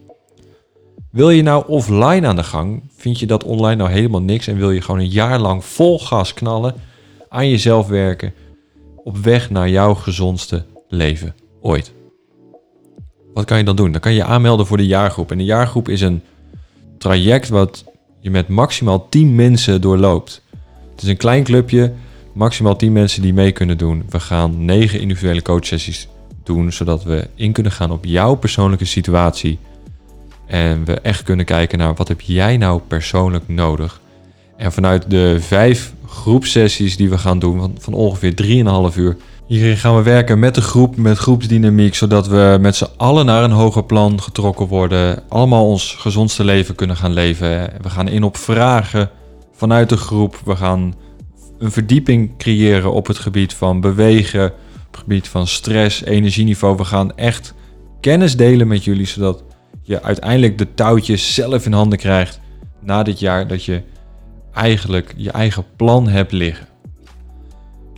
S1: Wil je nou offline aan de gang? Vind je dat online nou helemaal niks en wil je gewoon een jaar lang vol gas knallen, aan jezelf werken, op weg naar jouw gezondste leven ooit? Wat kan je dan doen? Dan kan je je aanmelden voor de jaargroep. En de jaargroep is een traject wat je met maximaal 10 mensen doorloopt. Het is een klein clubje, maximaal 10 mensen die mee kunnen doen. We gaan 9 individuele coachsessies doen, zodat we in kunnen gaan op jouw persoonlijke situatie. En we echt kunnen kijken naar wat heb jij nou persoonlijk nodig. En vanuit de vijf groepsessies die we gaan doen, van ongeveer 3,5 uur, Hierin gaan we werken met de groep, met groepsdynamiek, zodat we met z'n allen naar een hoger plan getrokken worden. Allemaal ons gezondste leven kunnen gaan leven. We gaan in op vragen vanuit de groep. We gaan een verdieping creëren op het gebied van bewegen, op het gebied van stress, energieniveau. We gaan echt kennis delen met jullie, zodat je uiteindelijk de touwtjes zelf in handen krijgt na dit jaar. Dat je eigenlijk je eigen plan hebt liggen.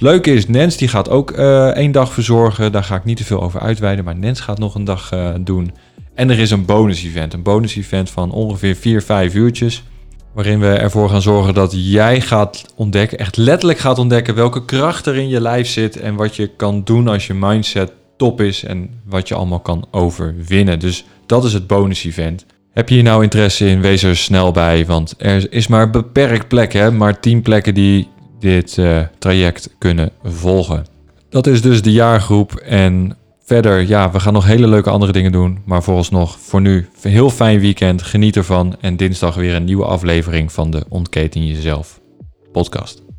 S1: Het leuke is, Nens die gaat ook uh, één dag verzorgen. Daar ga ik niet te veel over uitweiden, maar Nens gaat nog een dag uh, doen. En er is een bonus event. Een bonus event van ongeveer 4, 5 uurtjes. Waarin we ervoor gaan zorgen dat jij gaat ontdekken, echt letterlijk gaat ontdekken welke kracht er in je lijf zit. En wat je kan doen als je mindset top is en wat je allemaal kan overwinnen. Dus dat is het bonus event. Heb je hier nou interesse in, wees er snel bij, want er is maar beperkt plek, hè? maar 10 plekken die dit uh, traject kunnen volgen. Dat is dus de jaargroep en verder, ja, we gaan nog hele leuke andere dingen doen, maar vooralsnog voor nu een heel fijn weekend, geniet ervan en dinsdag weer een nieuwe aflevering van de Ontketen Jezelf podcast.